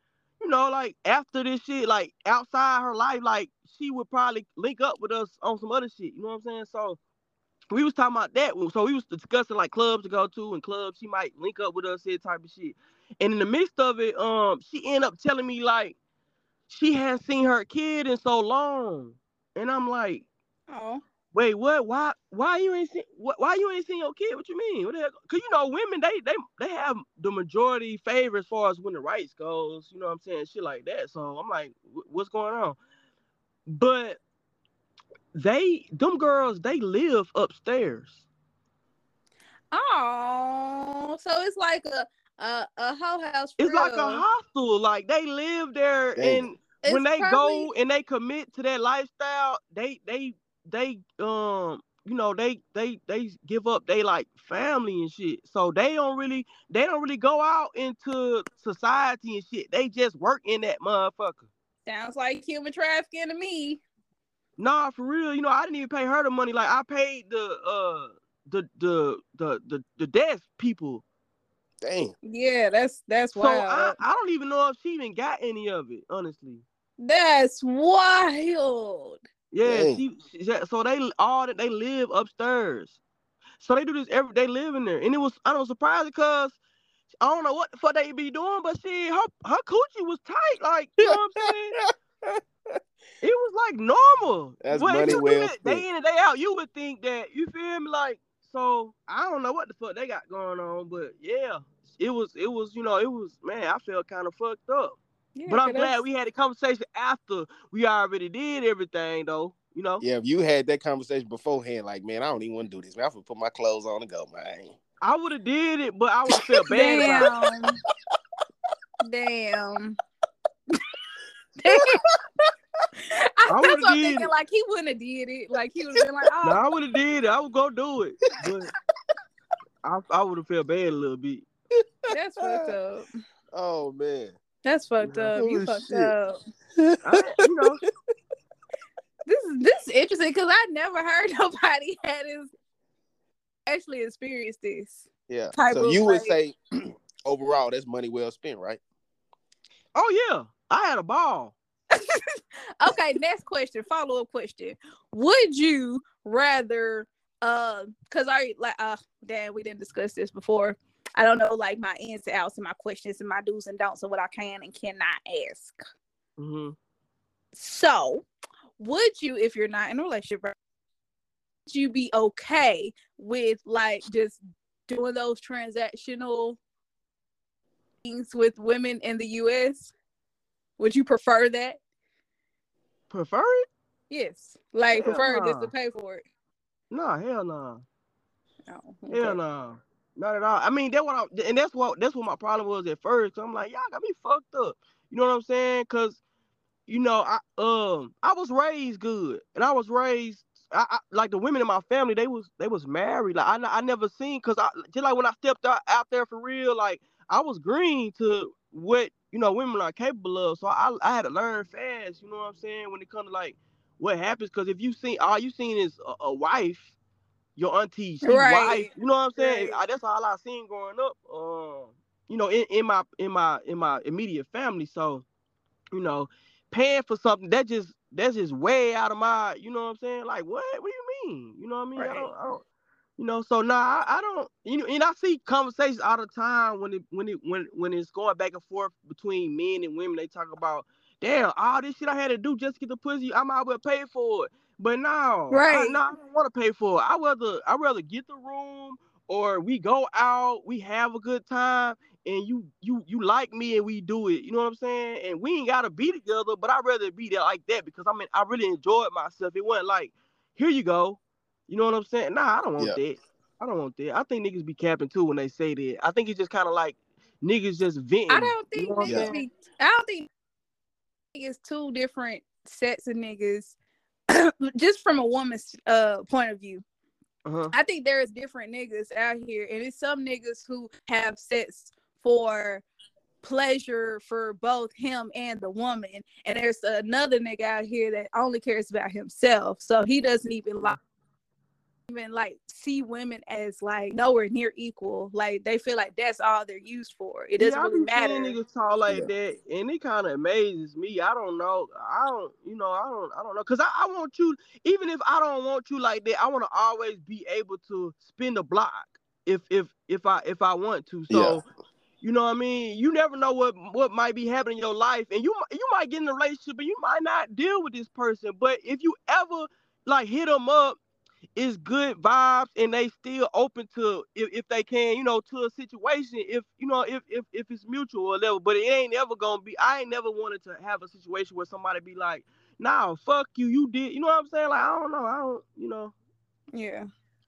you know, like after this shit, like outside her life, like she would probably link up with us on some other shit. You know what I'm saying? So we was talking about that. So we was discussing like clubs to go to and clubs she might link up with us, that type of shit. And in the midst of it, um, she ended up telling me like she hadn't seen her kid in so long, and I'm like, Oh. Wait, what? Why? Why you ain't seen? What? Why you ain't seen your kid? What you mean? What the hell? Cause you know, women they they they have the majority favor as far as when the rights goes. You know what I'm saying? Shit like that. So I'm like, what's going on? But they, them girls, they live upstairs. Oh, so it's like a a, a whole house. It's like a real. hostel. Like they live there, Damn. and It's when they probably- go and they commit to that lifestyle, they they they um you know they they they give up they like family and shit. So they don't really they don't really go out into society and shit. They just work in that motherfucker. sounds like human trafficking to me. Nah, for real. You know, I didn't even pay her the money. Like I paid the uh the the the the, the desk people. Damn. Yeah, that's that's why So. I, I don't even know if she even got any of it, honestly. That's wild. Yeah, she, she- so they all that they live upstairs. So they do this every they live in there. And it was I was surprised because I don't know what the fuck they be doing, but she her her coochie was tight, like you know what I'm saying? It was like normal. That's But money well spent. Day in and day out, you would think that you feel me like so I don't know what the fuck they got going on, but yeah, it was it was, you know, it was man, I felt kind of fucked up. Yeah, But I'm glad we had a conversation after we already did everything though, you know. Yeah, if you had that conversation beforehand, like, man, I don't even want to do this, man. I'm gonna put my clothes on and go, man. I would have did it, but I would have felt bad about it. Damn. Damn. I, I that's would've what I'm did thinking. it. Like he wouldn't have did it. Like he would have been like, oh, No, I would have did it. I would go do it, but I I would have felt bad a little bit. that's fucked up. Oh man. That's fucked up. You Oh, fucked shit. up. I, you know, This is this is interesting because I never heard nobody had his actually experienced this. Yeah. Type so of you would say overall that's money well spent, right? oh yeah, I had a ball. okay, next question, follow up question. Would you rather uh cuz I like uh damn we didn't discuss this before. I don't know like my ins and outs and my questions and my do's and don'ts and what I can and cannot ask. hmm So, would you, if you're not in a relationship, would you be okay with like just doing those transactional things with women in the U.S.? Would you prefer that? Prefer it? Yes, like Hell prefer just to pay for it. Nah, hell no. Oh, Hell okay. No. Not at all. I mean, that's what I and that's what that's what my problem was at first. I'm like, y'all got me fucked up. You know what I'm saying? Cause you know, I um I was raised good, and I was raised. I, I like the women in my family. They was they was married. Like I, I never seen cause I just like when I stepped out, out there for real. Like I was green to what you know women are capable of. So I I had to learn fast. You know what I'm saying? When it comes to like what happens, cause if you seen all you seen is a, a wife, your auntie, she Right, wife. You know what I'm saying? right. I, that's all I seen growing up. Um, you know, in, in my in my in my immediate family. So, you know, paying for something that just that's just way out of my. You know what I'm saying? Like what? What do you mean? You know what I mean? I don't. I don't you know, so nah, I, I don't. You know, and I see conversations all the time when it when it when when it's going back and forth between men and women. They talk about, damn, all this shit I had to do just to get the pussy. I might well pay for it. But no, I, Right. no, I don't want to pay for it. I rather I rather get the room or we go out, we have a good time, and you you you like me and we do it. You know what I'm saying? And we ain't gotta be together, but I'd rather be there like that because I mean I really enjoyed myself. It wasn't like, here you go. You know what I'm saying? Nah, I don't want that. I don't want that. I think niggas be capping too when they say that. I think it's just kind of like niggas just venting. I don't You think know niggas saying? be. I don't think it's two different sets of niggas. Just from a woman's uh point of view, Uh-huh. I think there is different niggas out here, and it's some niggas who have sex for pleasure for both him and the woman, and there's another nigga out here that only cares about himself, so he doesn't even like even like see women as like nowhere near equal. Like they feel like that's all they're used for. It doesn't yeah, I really be seeing matter. niggas talk like Yeah. that, and it kind of amazes me. I don't know. I don't, you know, I don't, I don't know, cause I, I want you. Even if I don't want you like that, I want to always be able to spin the block if if if I if I want to. So. You know what I mean? You never know what what might be happening in your life, and you mi- you might get in a relationship, and you might not deal with this person. But if you ever like hit them up, it's good vibes, and they still open to if, if they can, you know, to a situation. If you know if if if it's mutual or whatever. But it ain't ever gonna be. I ain't never wanted to have a situation where somebody be like, "Nah, fuck you, you did." You know what I'm saying? Like I don't know. I don't. You know. Yeah.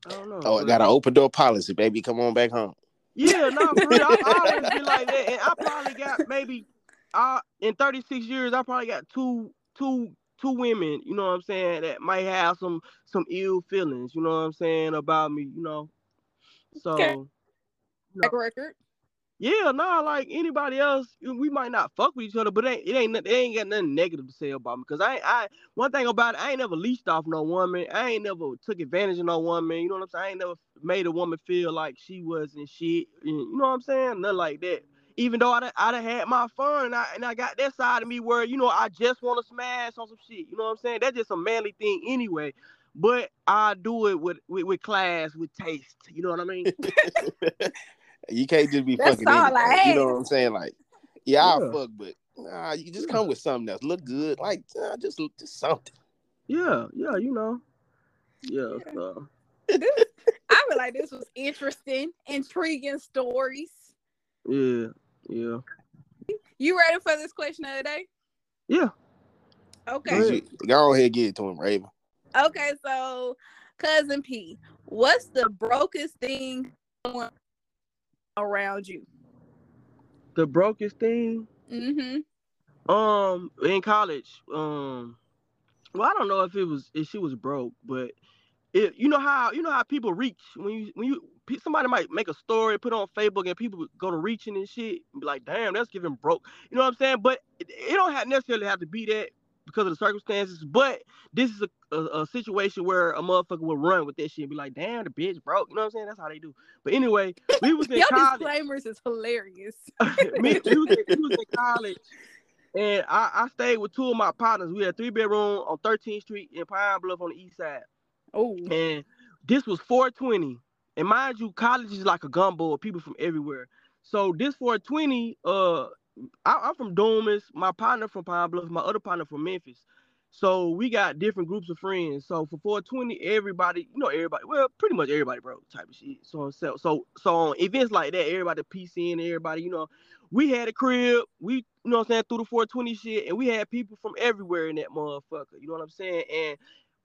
I don't know. Oh, I got an open door policy, baby. Come on back home. Yeah, no, for real. I, I always been like that, and I probably got maybe, uh, in 36 years, I probably got two, two, two women. You know what I'm saying? That might have some, some ill feelings. You know what I'm saying about me. You know, so Okay. Track record. yeah, no, like anybody else, we might not fuck with each other, but it ain't, it ain't, they ain't got nothing negative to say about me. Cause I, ain't- I, one thing about it, I ain't never leashed off no woman. I ain't never took advantage of no woman. You know what I'm saying? I ain't never made a woman feel like she wasn't shit. You know what I'm saying? Nothing like that. Even though I done, I done had my fun and I and I got that side of me where you know I just want to smash on some shit. You know what I'm saying? That's just a manly thing anyway. But I do it with, with with class, with taste. You know what I mean? you can't just be That's fucking all anything. I You know what I'm saying? Like, yeah, I'll fuck, but nah, you just Yeah. come with something else. Look good, like uh, just just something. Yeah, yeah, you know. Yeah, Yeah. so I feel like this was interesting, intriguing stories. yeah, yeah, You ready for this question of the day? yeah. Okay. Go ahead. Go ahead, get it to him, Raven. Okay, so cousin P, what's the brokest thing around you? The brokest thing, Mm-hmm. um, in college, um, well, I don't know if it was if she was broke, but it, you know how you know how people reach when you when you somebody might make a story, put it on Facebook, and people go to reaching and shit, and be like, damn, that's giving broke. You know what I'm saying? But it, it don't have necessarily have to be that because of the circumstances. But this is a, a, a situation where a motherfucker will run with that shit and be like, damn, the bitch broke. You know what I'm saying? That's how they do. But anyway, we was in Your college. disclaimers is hilarious. me, we, was in, we was in college, and I, I stayed with two of my partners. We had a three bedroom on 13th Street in Pine Bluff on the east side, Oh, and this was 420. And mind you, college is like a gumbo of people from everywhere. So this 420, uh, I, am from Dumas. My partner from Pine Bluff. My other partner from Memphis. So we got different groups of friends. So for 420, everybody, you know, everybody, well, pretty much everybody, bro, type of shit. So so so so on events like that, everybody PC and everybody, you know, we had a crib, we, you know what I'm saying, through the 420 shit, and we had people from everywhere in that motherfucker. You know what I'm saying? And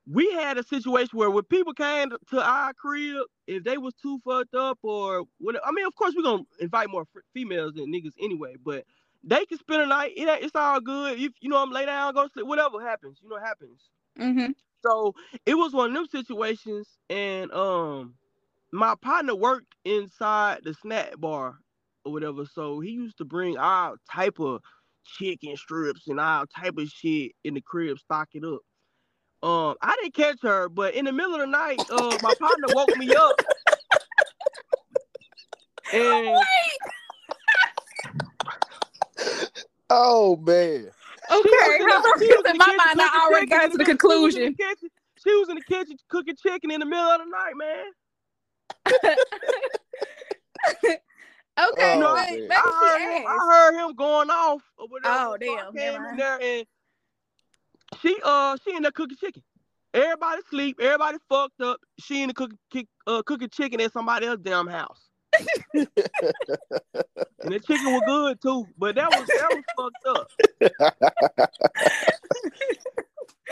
we had a situation where when people came to our crib, if they was too fucked up or whatever, I mean, of course we're gonna invite more females than niggas anyway, but they can spend a night. It, it's all good. If you know I'm lay down, go to sleep, whatever happens, you know, happens. Mm-hmm. So it was one of them situations, and um, my partner worked inside the snack bar or whatever. So he used to bring all type of chicken strips and all type of shit in the crib, stock it up. Um, I didn't catch her, but in the middle of the night, uh, my partner woke me up. And Oh man. Okay. in my mind, I already got to the conclusion. She was in the kitchen cooking chicken in the middle of the night, man. okay, oh, I, heard him, I heard him going off or whatever. Oh damn! Came in there and she uh she in there cooking chicken. Everybody sleep, everybody fucked up. She in the cook, uh, cooking chicken at somebody else's damn house and the chicken was good too, but that was that was fucked up.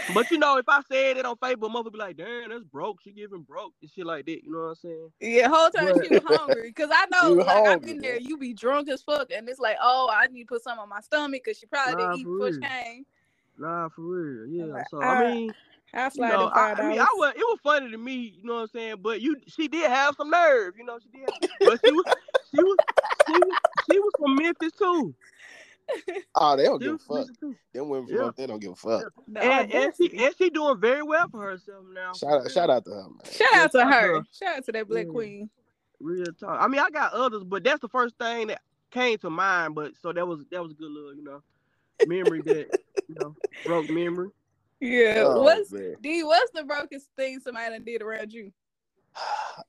but you know, if I said it on Facebook, mother be like, "Damn, that's broke." She giving broke and shit like that. You know what I'm saying? Yeah, whole time but, she was hungry because I know, like, hungry, I've been there. You be drunk as fuck, and it's like, oh, I need to put some on my stomach because she probably nah, didn't eat before she came. Nah, for real. Yeah. So I ah, mean. I slide you know, I, I, mean, I was. It was funny to me, you know what I'm saying. But you, she did have some nerve, you know. She did, have, but she was, she was, she was, she was from Memphis too. Oh, they don't she give a fuck. Them women from yeah. they don't give a fuck. No, and, and she and she doing very well for herself now. Shout out, shout out to her, man. Shout out to her. Shout out to that black yeah. queen. Real talk. I mean, I got others, but that's the first thing that came to mind. But so that was that was a good little, you know, memory that you know broke memory. Yeah. Oh, what's man. D? What's the brokest thing somebody did around you?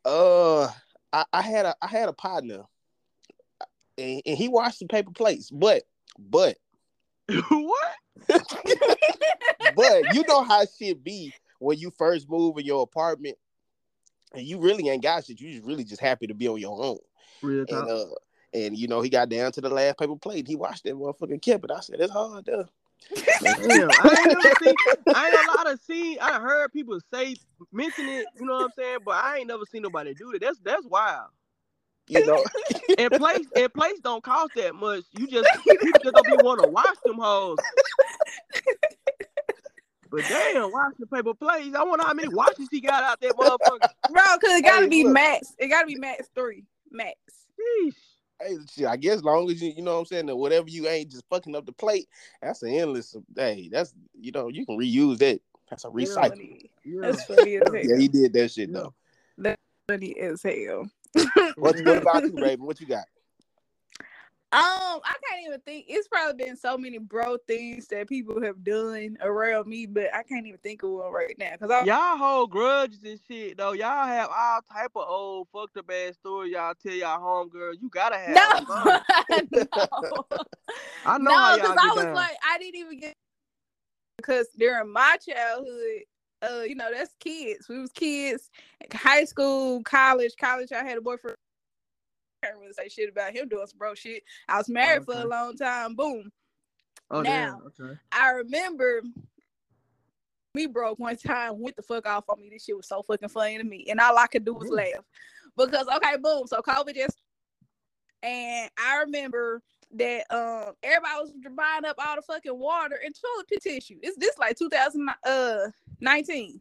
Uh, I, I had a I had a partner, and, and he washed the paper plates, but but what? but you know how shit be when you first move in your apartment, and you really ain't got shit. You just really just happy to be on your own. Real and uh, and you know he got down to the last paper plate. He washed that motherfucking kept it. I said it's hard though. Damn, I ain't never seen. I ain't a lot of see. I heard people say mention it. You know what I'm saying? But I ain't never seen nobody do that. That's that's wild. You know, and place and place don't cost that much. You just people just don't be want to watch them hoes. But damn, watch the paper plays. I wonder how many watches he got out there, motherfucker. Bro, cause it gotta hey, be look. max. It gotta be max three. Max. Sheesh hey, shit, I guess long as you, you know what I'm saying, that whatever you ain't just fucking up the plate, that's an endless. Hey, that's you know, you can reuse that. That's a recycle. Yeah. That's funny as hell. Yeah, he did that shit though. That's funny as hell. what, what about you, Raven? What you got? Um, I can't even think. It's probably been so many bro things that people have done around me, but I can't even think of one right now. Cause I, y'all hold grudges and shit though. Y'all have all type of old fucked up ass story. Y'all tell y'all homegirls. You gotta have. No, no. I know. No, because I was down. like, I didn't even get because during my childhood, uh, you know, that's kids. We was kids, high school, college, college. I had a boyfriend can't really say shit about him doing some bro shit. I was married okay. for a long time. Boom. Oh, now, okay. I remember me broke one time, went the fuck off on me. This shit was so fucking funny to me. And all I could do was laugh. Because okay, boom. So COVID just and I remember that um everybody was buying up all the fucking water and toilet tissue. It's this like 2019.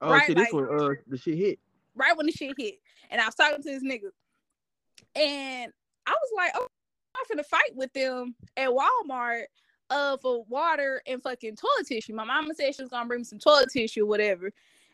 Uh, oh, right? See, this like, one, uh, the shit hit. Right when the shit hit. And I was talking to this nigga and I was like, oh, I'm finna fight with them at Walmart uh for water and fucking toilet tissue. My mama said she was gonna bring me some toilet tissue, whatever.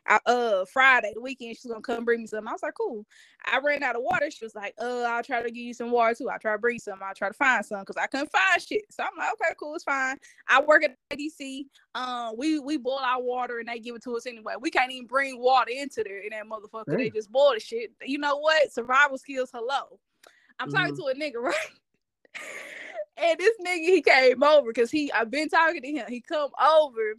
I, uh Friday, the weekend, she's gonna come bring me some. I was like, cool. I ran out of water. She was like, uh, I'll try to give you some water too. I'll try to bring some. I'll try to find some because I couldn't find shit. So I'm like, okay, cool, it's fine. I work at ADC. Um, we we boil our water and they give it to us anyway. We can't even bring water into there in that motherfucker. They just boil the shit. You know what? Survival skills, hello. I'm talking Mhm. to a nigga, right? and this nigga he came over because he I've been talking to him. He come over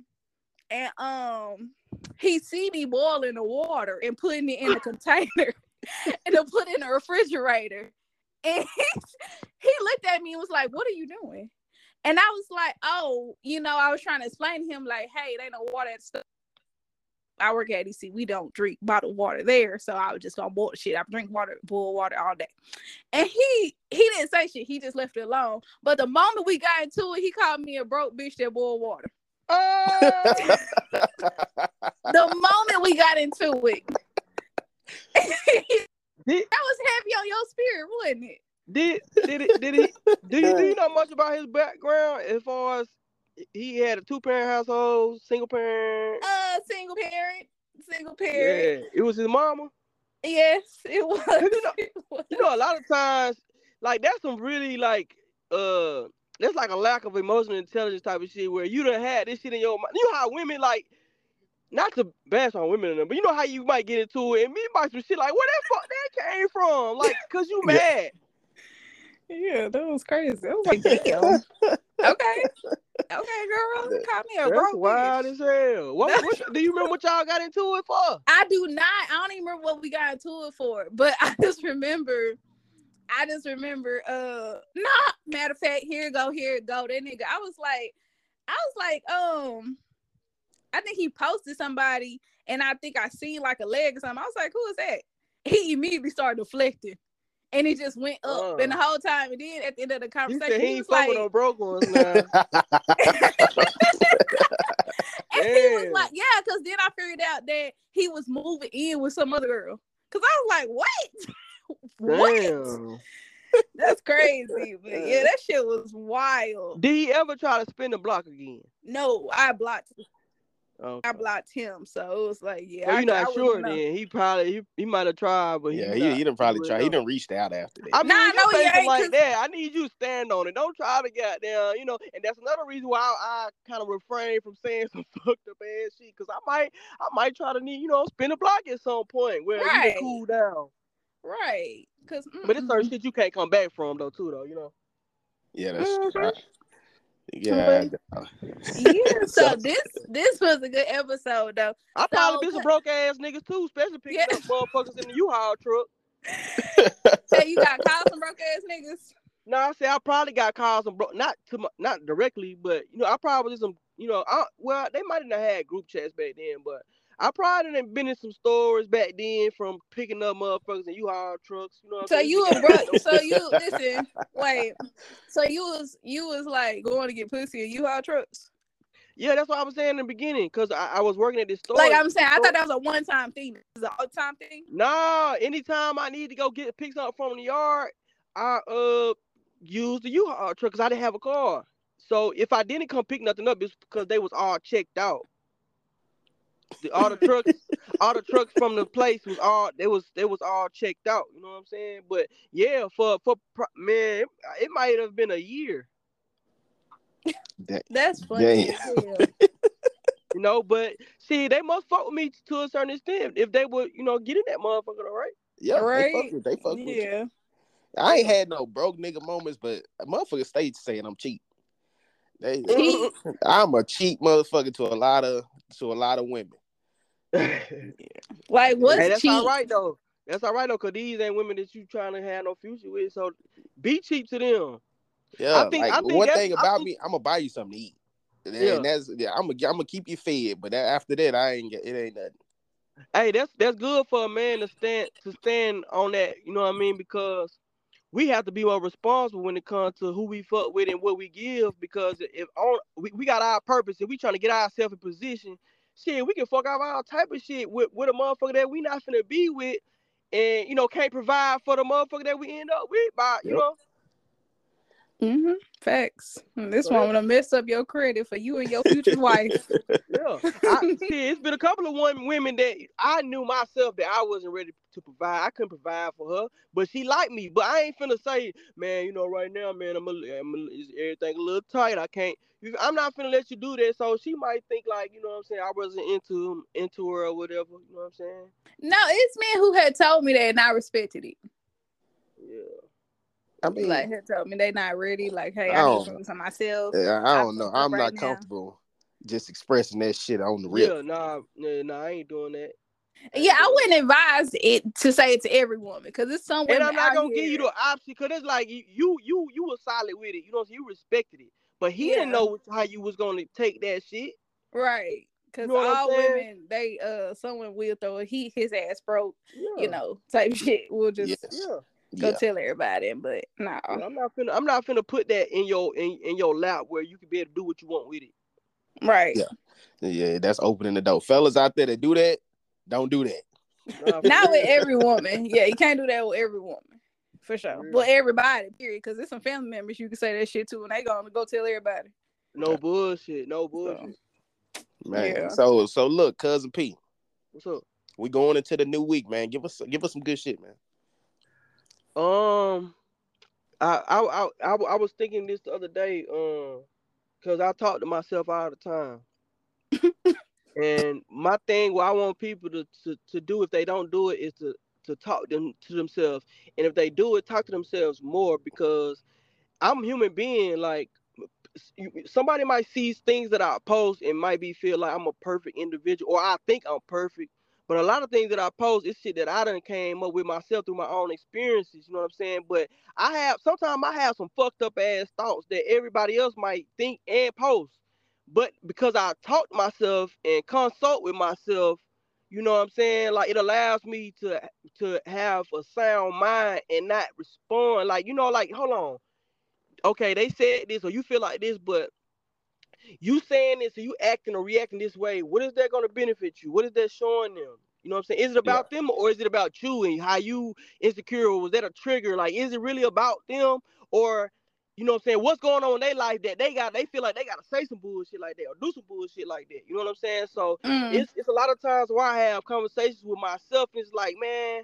and um he see me boiling the water and putting it in a container and then put it in a refrigerator. And he, looked at me and was like, What are you doing? And I was like, Oh, you know, I was trying to explain to him, like, hey, it ain't no water at stuff. I work at ADC. We don't drink bottled water there. So I was just gonna boil shit. I drink water, boil water all day. And he he didn't say shit. He just left it alone. But the moment we got into it, he called me a broke bitch that boil water. Oh, The moment we got into it, that did, was heavy on your spirit, wasn't it? did did it did he do you do you know much about his background as far as he had a two parent household, single parent? Uh, single parent, single parent. Yeah, it was his mama. Yes, it was. You know- It was. You know, a lot of times, like that's some really like uh, that's like a lack of emotional intelligence type of shit where you done had this shit in your mind. You know how women like, not to bash on women, them, but you know how you might get into it and me about some shit like, where that fuck that came from? Like, cause you Yeah. mad. Yeah, that was crazy. I was like, damn. okay, okay, girl, call me a That's broke wild bitch. as hell. What, what do you remember what y'all got into it for? I do not. I don't even remember what we got into it for, but I just remember. I just remember. Uh, nah. Matter of fact, here go, here go. That nigga. I was like, I was like, um, I think he posted somebody, and I think I seen like a leg or something. I was like, who is that? He immediately started deflecting, and it just went up. Uh. And the whole time, and then at the end of the conversation, said he, he was like, no broke ones now. And he was like, yeah, because then I figured out that he was moving in with some other girl. Cause I was like, what? what? That's crazy. But yeah, that shit was wild. Did he ever try to spin the block again? No, I blocked Oh, I blocked him. So it was like, yeah. so I, you're not I sure know. then. He probably he, he might have tried, but yeah, he, he, not, he done probably wouldn't tried. He know. done reached out after that. I mean, Nah, no, he say something ain't, like 'cause- that. I need you to stand on it. Don't try to get down, you know. And that's another reason why I, I kind of refrain from saying some fucked up ass shit, cause I might, I might try to need, you know, spin a block at some point where you can cool down. Right. Cause But it's certain shit you can't come back from though, too, though, you know. Yeah, that's Mhm. Right. Yeah. yeah. So So- this this was a good episode though. I probably So- been some broke ass niggas too, especially picking Yeah. up motherfuckers in the U-Haul truck. So you got called some broke ass niggas. No, I say I probably got calls some bro, not to my, not directly, but you know, I probably some, you know, I, well, they might not have had group chats back then, but I probably done been in some stores back then from picking up motherfuckers in U-Haul trucks. You know, what I'm So saying? you a bro so you listen, wait. So you was you was like going to get pussy in U-Haul trucks? Yeah, that's what I was saying in the beginning, cause I, I was working at this store. Like I'm saying, I thought that was a one time thing. It's an all time thing. Nah, anytime I need to go get pick something from the yard, I uh use the U-Haul truck because I didn't have a car. So if I didn't come pick nothing up, it's because they was all checked out. The, all the trucks, all the trucks from the place was all they was they was all checked out. You know what I'm saying? But yeah, for for man, it, it might have been a year. That- That's funny. Damn. You know, but see, they must fuck with me to a certain extent if they would, you know, get in that motherfucker, all right? yeah, they Right? fuck with, they fuck with you. I ain't had no broke nigga moments, but motherfuckers stay saying I'm cheap. They, Cheap. I'm a cheap motherfucker to a lot of to a lot of women. Like what's hey, that's cheap? all right though. That's all right though, cause these ain't women that you trying to have no future with. So be cheap to them. Yeah, think- like I think one that's- thing I about think- me, I'm gonna buy you something to eat. And, Yeah. and that's yeah, I'm gonna I'm gonna keep you fed, but that, after that, I ain't get it ain't nothing. Hey, that's that's good for a man to stand to stand on that. You know what I mean? Because we have to be more responsible when it comes to who we fuck with and what we give. Because if on we, we got our purpose and we trying to get ourselves in position, shit, we can fuck off all type of shit with with a motherfucker that we not finna be with, and you know can't provide for the motherfucker that we end up with by you know. Mm-hmm. Facts. This So one that- gonna mess up your credit for you and your future wife. Yeah, I, see, it's been a couple of one women that I knew myself that I wasn't ready to provide. I couldn't provide for her, but she liked me. But I ain't finna say, man, you know, right now, man, I'm, a, I'm a, is everything a little tight. I can't. I'm not finna let you do that. So she might think like, you know, what I'm saying, I wasn't into into her or whatever. You know what I'm saying? No, it's men who had told me that and I respected it. Yeah. I mean, Like he told me they not ready. Like, hey, I I, don't need something to myself. yeah, I I don't know. I'm right not now. comfortable just expressing that shit on the real. Yeah, nah, nah, nah, I ain't doing that. I ain't Yeah, I doing that. wouldn't advise it to say it to every woman because it's some And I'm not gonna give you the option because it's like you you you you was solid with it. You know, you respected it. But he didn't know how you was gonna take that shit. right. Because know what I'm all women, they uh, someone will throw a he his ass broke, Yeah. you know, type shit. We'll just Yes. Yeah. Go Yeah. tell everybody, but no. Yeah, I'm not finna I'm not finna put that in your in, in your lap where you can be able to do what you want with it. Right. Yeah. Yeah, that's opening the door. Fellas out there that do that, don't do that. Not with every woman. Yeah, you can't do that with every woman. For sure. real. But everybody, period. Because there's some family members you can say that shit to and they gonna go tell everybody. no bullshit, no bullshit. Man. Yeah. So so look, cousin P, What's up? we going into the new week, man. Give us give us some good shit, man. Um, I I I I, I was thinking this the other day, um, cause I talk to myself all the time, and my thing, what I want people to, to to do if they don't do it is to to talk them to themselves, and if they do it, talk to themselves more because I'm a human being. Like somebody might see things that I post and might be feel like I'm a perfect individual, or I think I'm perfect. But a lot of things that I post is shit that I done came up with myself through my own experiences. You know what I'm saying? But I have sometimes I have some fucked up ass thoughts that everybody else might think and post. But because I talk to myself and consult with myself, you know what I'm saying? Like it allows me to to have a sound mind and not respond. Like, you know, like, hold on. Okay, they said this or you feel like this, but you saying this or you acting or reacting this way, what is that gonna benefit you? What is that showing them? You know what I'm saying? Is it about them or is it about you and how you insecure? Or was that a trigger? Like, is it really about them? Or, you know what I'm saying? What's going on in their life that they got they feel like they gotta say some bullshit like that or do some bullshit like that. You know what I'm saying? So Mm. it's it's a lot of times where I have conversations with myself. And it's like, man,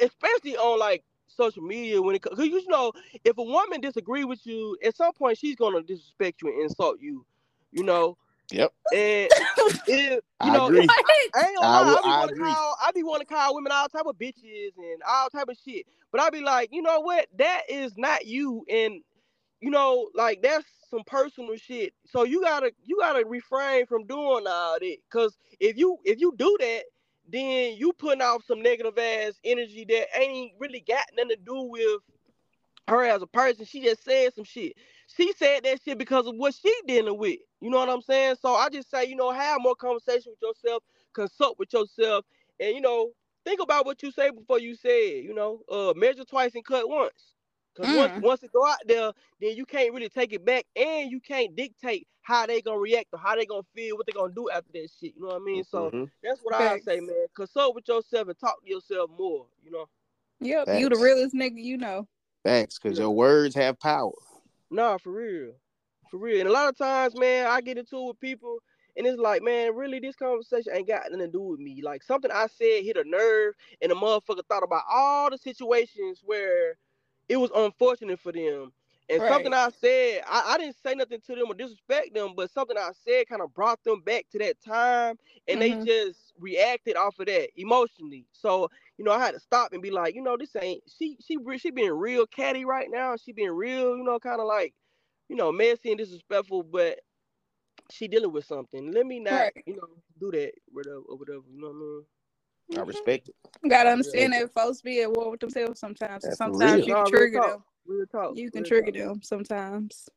especially on like social media when it comes, you know, if a woman disagree with you, at some point she's gonna disrespect you and insult you. You know. Yep. And it, you I know, agree. What? I ain't gonna I lie, will- I, be I wanna agree. call I be wanna call women all type of bitches and all type of shit. But I be like, you know what? That is not you and you know, like that's some personal shit. So you gotta you gotta refrain from doing all that. Cause if you if you do that, then you putting off some negative ass energy that ain't really got nothing to do with her as a person. She just said some shit. She said that shit because of what she dealing with. You know what I'm saying? So I just say, you know, have more conversation with yourself, consult with yourself, and you know, think about what you say before you say it. You know, uh, measure twice and cut once. Cause once Mm. once it go out there, then you can't really take it back, and you can't dictate how they gonna react or how they gonna feel, what they gonna do after that shit. You know what I mean? So Mhm. that's what I say, man. Consult with yourself and talk to yourself more. You know. Yep, you the realest nigga you know. Thanks, because Yeah. your words have power. Nah, for real. For real. And a lot of times, man, I get into it with people and it's like, man, really this conversation ain't got nothing to do with me. Like something I said hit a nerve and the motherfucker thought about all the situations where it was unfortunate for them. And something I said, I, I didn't say nothing to them or disrespect them, but something I said kind of brought them back to that time and Mhm. they just reacted off of that emotionally. So, you know, I had to stop and be like, you know, this ain't she she re- she being real catty right now. She being real, you know, kind of like, you know, messy and disrespectful, but she dealing with something. Let me not, Right. you know, do that whatever or whatever. You know what I mean? I Mhm. respect it. You gotta Yeah. understand that folks be at war with themselves sometimes. That's sometimes real. you Nah, can real trigger them. Real talk. You can real trigger talk. them sometimes.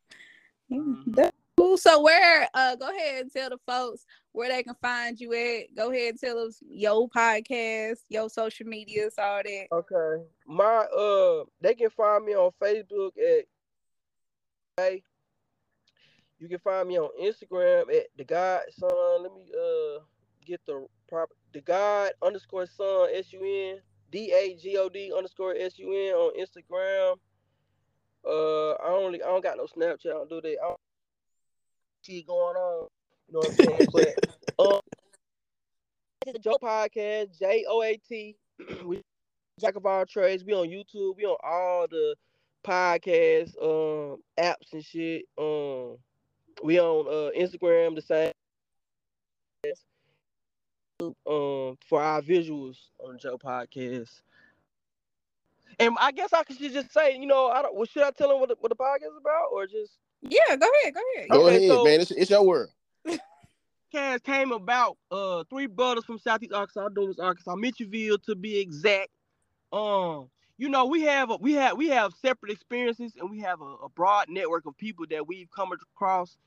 Yeah, Mhm. that's cool. So where uh go ahead and tell the folks where they can find you at. Go ahead and tell us your podcast, your social medias, all that. Okay. My uh they can find me on Facebook at hey. You can find me on Instagram at the God Son. Let me uh get the proper the God underscore son S U N D A G O D underscore S U N on Instagram. Uh, I only I don't got no Snapchat. I don't do that. I don't see going on. You know what I'm saying? but um, this is the Joe Podcast, J O A T. We jack of all trades. We on YouTube. We on all the podcast um apps and shit. Um, we on uh Instagram the same. Um, for our visuals on the Joe Podcast. And I guess I could just say, you know, I don't. Well, should I tell them what the, what the podcast is about, or just? Yeah, go ahead, go ahead. Go Okay, ahead, so- man. It's, it's your world. podcast came about uh three brothers from Southeast Arkansas, Douglas, Arkansas, Mitchellville to be exact. Um, you know, we have a, we have we have separate experiences and we have a, a broad network of people that we've come across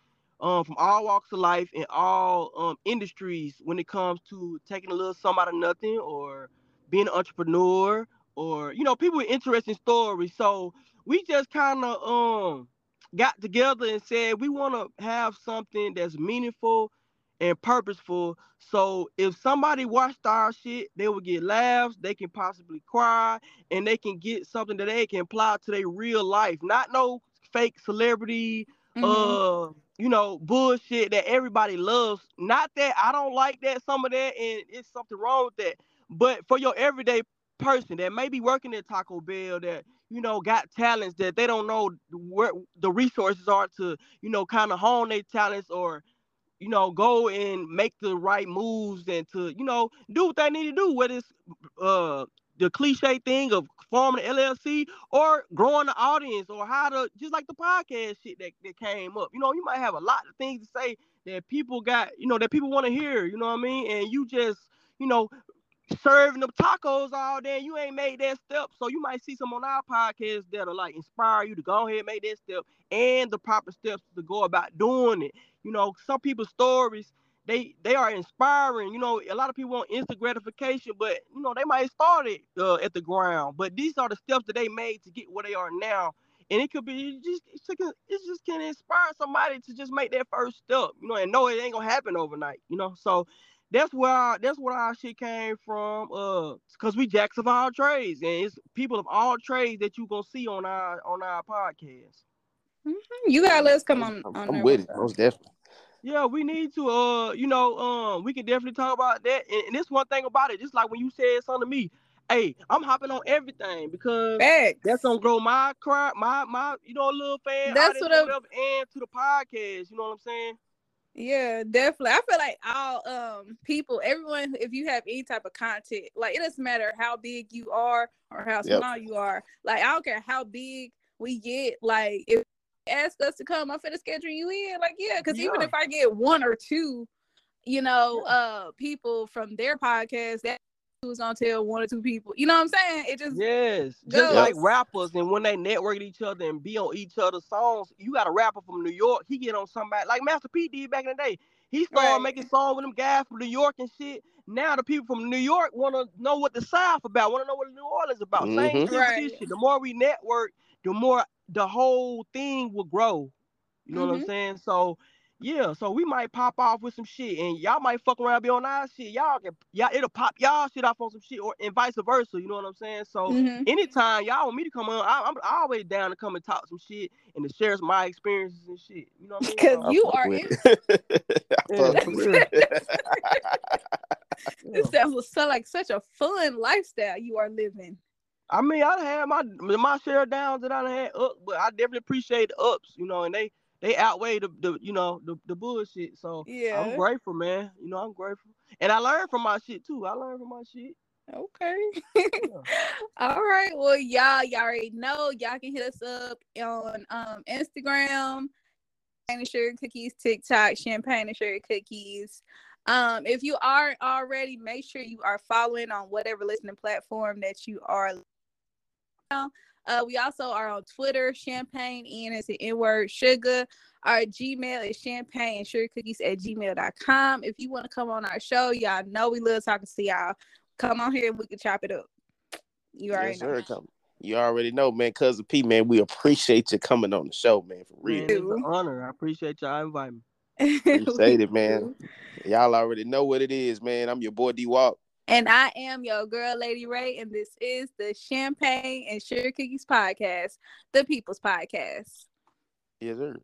um from all walks of life and all um industries when it comes to taking a little something out of nothing or being an entrepreneur or you know people with interesting stories. So we just kind of um got together and said we want to have something that's meaningful and purposeful. So if somebody watched our shit, they will get laughs, they can possibly cry, and they can get something that they can apply to their real life. Not no fake celebrity, Mhm. uh, you know, bullshit that everybody loves. Not that I don't like that, some of that, and it's something wrong with that. But for your everyday person that may be working at Taco Bell that you know got talents that they don't know where the resources are to you know kind of hone their talents or you know go and make the right moves and to you know do what they need to do whether it's uh the cliche thing of forming an LLC or growing the audience or how to just like the podcast shit that, that came up. You know, you might have a lot of things to say that people got, you know, that people want to hear, you know what I mean? And you just, you know, serving them tacos all day, you ain't made that step. So you might see some on our podcast that'll like inspire you to go ahead and make that step and the proper steps to go about doing it. You know, some people's stories they they are inspiring. You know, a lot of people want instant gratification, but you know they might start it uh, at the ground. But these are the steps that they made to get where they are now. And it could be it just, it just can inspire somebody to just make that first step, you know, and know it ain't gonna happen overnight, you know. So that's where our, that's where our shit came from. Uh, cause we jacks of all trades, and it's people of all trades that you gonna see on our on our podcast. You gotta let us come on. I'm, on I'm with it, time. most definitely. Yeah, we need to. Uh, you know, um, we can definitely talk about that. And, and this one thing about it, just like when you said something to me, hey, I'm hopping on everything because Facts. that's gonna grow my crowd, my my, you know, little fan That's what or I'm- whatever, and to the podcast. You know what I'm saying? Yeah, definitely. I feel like all um people, everyone, if you have any type of content, like it doesn't matter how big you are or how Yep. small you are. Like I don't care how big we get. Like if you ask us to come, I'm finna schedule you in. Like yeah, because even if I get one or two, you know, uh, people from their podcast, that who's gonna tell one or two people. You know what I'm saying? It just Yes, just like rappers, and when they network with each other and be on each other's songs, you got a rapper from New York, he get on somebody like Master P did back in the day. He started Right. making songs with them guys from New York and shit. Now the people from New York want to know what the South about, want to know what New Orleans about. Same Mhm. shit with Right. shit. The more we network, the more the whole thing will grow. You know what I'm Mhm. saying? So yeah, so we might pop off with some shit, and y'all might fuck around be on our shit. Y'all can y'all it'll pop y'all shit off on some shit, or and vice versa. You know what I'm saying? So Mhm. anytime y'all want me to come on, I, I'm always down to come and talk some shit and to share my experiences and shit. You know what I mean? Because you are with in- it. Yeah, fuck for with real. it. this sounds so like such a fun lifestyle you are living. I mean, I done had my my share of downs that I done had up, but I definitely appreciate the ups. You know, and they they outweigh the, the you know the, the bullshit. So Yeah. I'm grateful, man. You know, I'm grateful, and I learned from my shit too. I learned from my shit. Okay. All right. Well, y'all, y'all already know. Y'all can hit us up on um Instagram, Champagne and Sugar Cookies, TikTok, Champagne and Sugar Cookies. Um, if you aren't already, make sure you are following on whatever listening platform that you are. On. Uh, we also are on Twitter, Champagne N is the N word sugar. Our Gmail is champagne and sugar cookies at gmail.com. If you want to come on our show, y'all know we love talking to y'all. Come on here and we can chop it up. You already Yes, know. sir. Come- You already know, man. Cousin P, man, we appreciate you coming on the show, man. For real. It's an honor. I appreciate y'all inviting me. Appreciate it, man. Y'all already know what it is, man. I'm your boy D Walk. And I am your girl, Lady Ray, and this is the Champagne and Sugar Cookies podcast, the People's Podcast. Yes, sir.